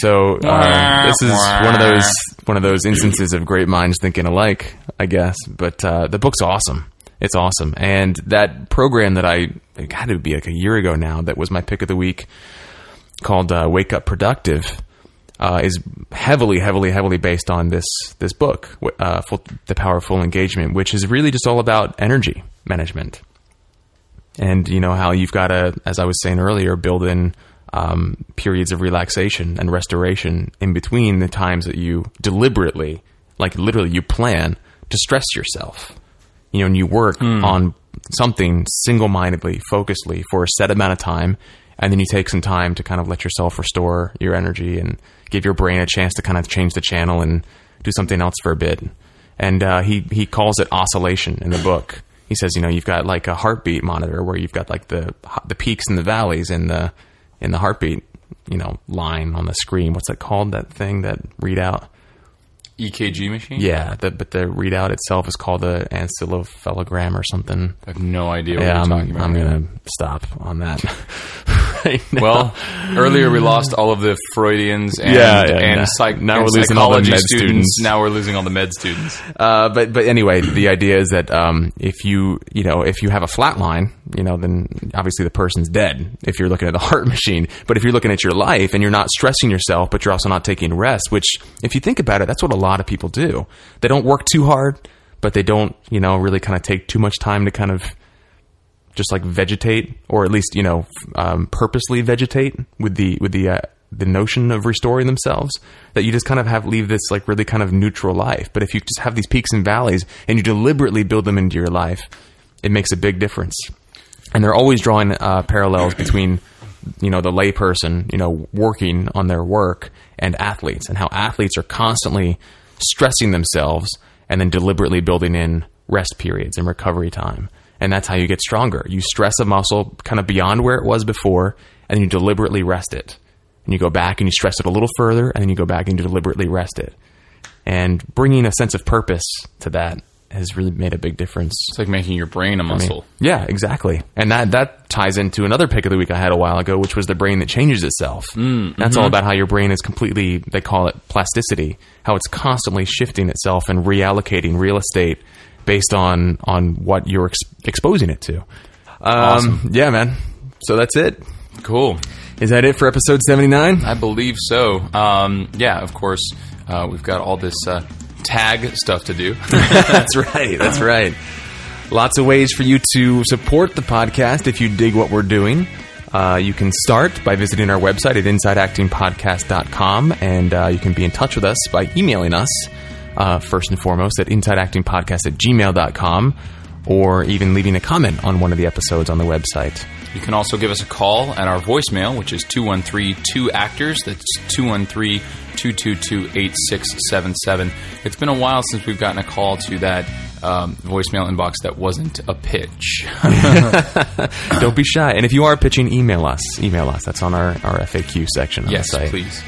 So uh, this is one of those one of those instances of great minds thinking alike, I guess. But uh, the book's awesome. It's awesome, and that program that I it had to be like a year ago now. That was my pick of the week, called uh, "Wake Up Productive." Uh, is heavily, heavily, heavily based on this this book, uh, full, "The Power of Full Engagement," which is really just all about energy management, and you know how you've got to, as I was saying earlier, build in um, periods of relaxation and restoration in between the times that you deliberately, like literally, you plan to stress yourself. You know, and you work on something single mindedly, focusedly for a set amount of time, and then you take some time to kind of let yourself restore your energy and give your brain a chance to kind of change the channel and do something else for a bit. And uh, he he calls it oscillation in the book. He says, you know, you've got like a heartbeat monitor where you've got like the the peaks and the valleys and the in the heartbeat, you know, line on the screen. What's that called? That thing that readout? EKG machine. Yeah, the, but the readout itself is called a ancilophelogram or something. I have no idea what Yeah, you're I'm, talking about. I'm gonna stop on that. right. Well, earlier we lost all of the Freudians and, Yeah, yeah, and, now- psych- now and we're losing all the med students. students. Now we're losing all the med students. Uh, but but anyway, the idea is that um, if you you know if you have a flat line, you know, then obviously the person's dead. If you're looking at the heart machine, but if you're looking at your life and you're not stressing yourself, but you're also not taking rest, which if you think about it, that's what a lot of people do. They don't work too hard, but they don't you know really kind of take too much time to kind of just like vegetate, or at least you know um, purposely vegetate with the with the uh, the notion of restoring themselves. That you just kind of have leave this like really kind of neutral life. But if you just have these peaks and valleys and you deliberately build them into your life, it makes a big difference. And they're always drawing uh, parallels between you know the layperson you know working on their work and athletes and how athletes are constantly stressing themselves and then deliberately building in rest periods and recovery time. And that's how you get stronger. You stress a muscle kind of beyond where it was before and you deliberately rest it. And you go back and you stress it a little further and then you go back and you deliberately rest it. And bringing a sense of purpose to that has really made a big difference It's like making your brain a muscle. yeah, exactly. And that that ties into another pick of the week I had a while ago, which was the brain that changes itself. Mm, That's all about how your brain is completely they call it plasticity, how it's constantly shifting itself and reallocating real estate based on on what you're ex- exposing it to. Um, Yeah, man. So that's it. Cool. Is that it for episode 79? I believe so. Um, yeah, of course. Uh, we've got all this uh, tag stuff to do. that's right. That's right. Lots of ways for you to support the podcast if you dig what we're doing. Uh, you can start by visiting our website at insideactingpodcast.com, and uh, you can be in touch with us by emailing us, uh, first and foremost, at insideactingpodcast at gmail.com, or even leaving a comment on one of the episodes on the website. You can also give us a call at our voicemail, which is 213-2-ACTORS. That's 213-222-8677. It's been a while since we've gotten a call to that um, voicemail inbox that wasn't a pitch. Don't be shy. And if you are pitching, email us. Email us. That's on our, our FAQ section on yes, the site. please.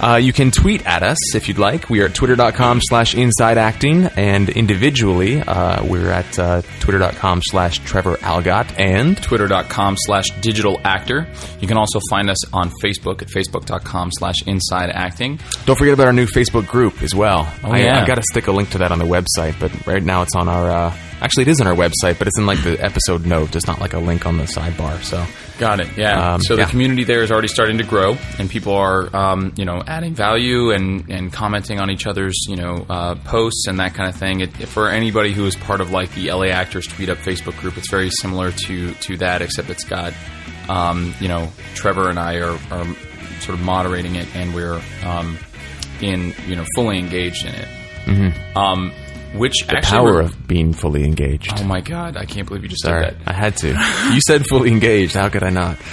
Uh, you can tweet at us if you'd like. We are at twitter.com slash insideacting, and individually, uh, we're at uh, twitter.com slash Trevor Elgott and Twitter.com slash digital actor. You can also find us on Facebook at facebook.com slash inside acting. don't forget about our new Facebook group as well. Oh, I, yeah. I've got to stick a link to that on the website, but right now it's on our. Uh, actually, it is on our website, but it's in like the episode note. It's not like a link on the sidebar. So Got it. Yeah. Um, so the yeah. community there is already starting to grow, and people are, um, you know, adding value and, and commenting on each other's, you know, uh, posts and that kind of thing. It, for anybody who is part of like the LA Actors Tweet Up Facebook group, it's very similar to to that, except it's got, um, you know, Trevor and I are, are sort of moderating it, and we're um, in, you know, fully engaged in it. Um, which the actually power re- of being fully engaged. Oh my god! I can't believe you just Sorry, said that. I had to. You said fully engaged. How could I not?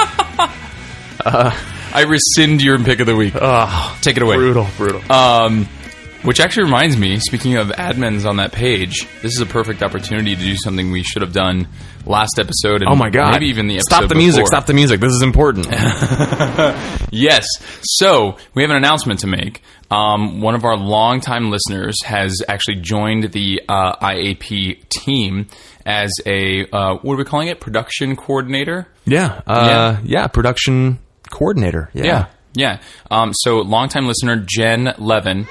I rescind your pick of the week. Oh, Take it away. brutal, brutal. Um, Which actually reminds me, speaking of admins on that page, this is a perfect opportunity to do something we should have done last episode. And Oh my god! Maybe even the stop the music! Stop the music! This is important. Yes. So we have an announcement to make. Um, one of our longtime listeners has actually joined the uh, IAP team as a uh, what are we calling it? Production coordinator. yeah, uh, yeah, Production coordinator. Yeah. Yeah. Yeah. Um, so longtime listener Jen Levin,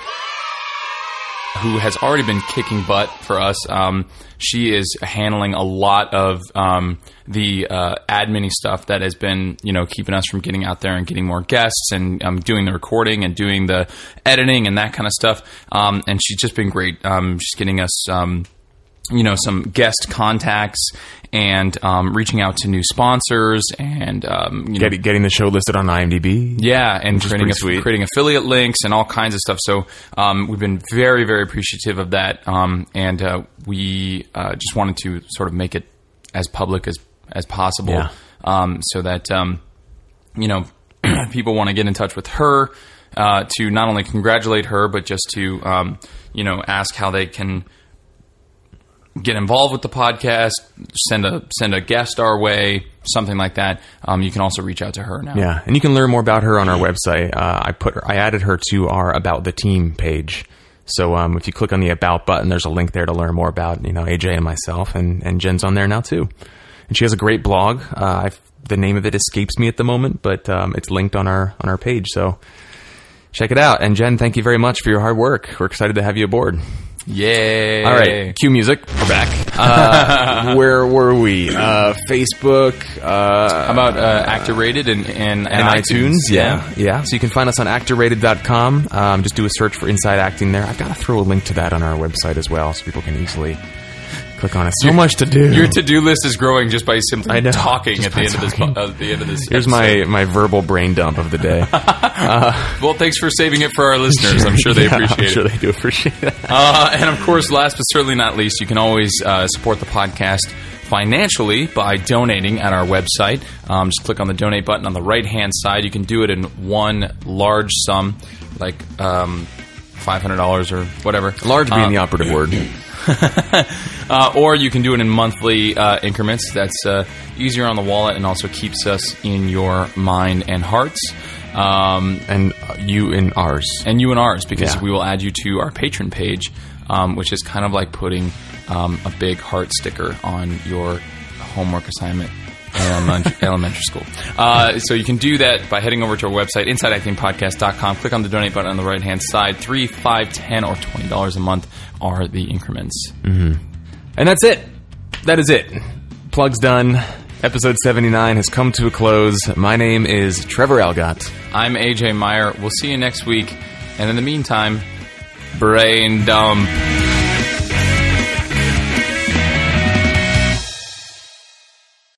who has already been kicking butt for us. Um, she is handling a lot of um, the uh, admin stuff that has been, you know, keeping us from getting out there and getting more guests and um, doing the recording and doing the editing and that kind of stuff. Um, and she's just been great. Um, she's getting us. You know some guest contacts and um, reaching out to new sponsors and um, you know, Getting, getting the show listed on IMDb. yeah, and creating, a, creating affiliate links and all kinds of stuff. So um, we've been very, very appreciative of that, um, and uh, we uh, just wanted to sort of make it as public as as possible, Yeah. um, so that um, you know people want to get in touch with her uh, to not only congratulate her, but just to um, you know ask how they can get involved with the podcast, send a send a guest our way, something like that. Um, you can also reach out to her now. Yeah, and you can learn more about her on our website. Uh, I put her, I added her to our about the team page. So um, if you click on the about button, there's a link there to learn more about you know AJ and myself, and and Jen's on there now too. And she has a great blog. Uh, the name of it escapes me at the moment, but um, it's linked on our on our page. So check it out. And Jen, thank you very much for your hard work. We're excited to have you aboard. Yay! All right, cue music. We're back. Uh, where were we? Uh, Facebook. Uh, How about uh, Actor Rated and, and, and, and iTunes. Yeah, yeah. So you can find us on actorrated.com. Um, just do a search for Inside Acting there. I've got to throw a link to that on our website as well, so people can easily click on it. So much to do. Your to-do list is growing just by simply know. talking Just at the by end of this. Uh, the end of this. Here's episode. my my verbal brain dump of the day. Well, thanks for saving it for our listeners. I'm sure they Yeah, appreciate I'm sure it. they do appreciate it. Uh, and of course, last but certainly not least, you can always uh, support the podcast financially by donating at our website. Um, just click on the donate button on the right hand side. You can do it in one large sum, like um, $500 or whatever. Large being Uh, the operative word. uh, or you can do it in monthly uh, increments. That's uh, easier on the wallet and also keeps us in your mind and hearts. Um, And uh, you in ours. and you in ours because Yeah. we will add you to our patron page, um, which is kind of like putting um, a big heart sticker on your homework assignment elementary, school. Uh, so you can do that by heading over to our website, insideactingpodcast.com. Click on the donate button on the right hand side. Three, five, ten, or twenty dollars a month are the increments. And that's it. That is it. Plug's done. Episode 79 has come to a close. My name is Trevor Elgott. I'm AJ Meyer. We'll see you next week, and in the meantime, brain dump.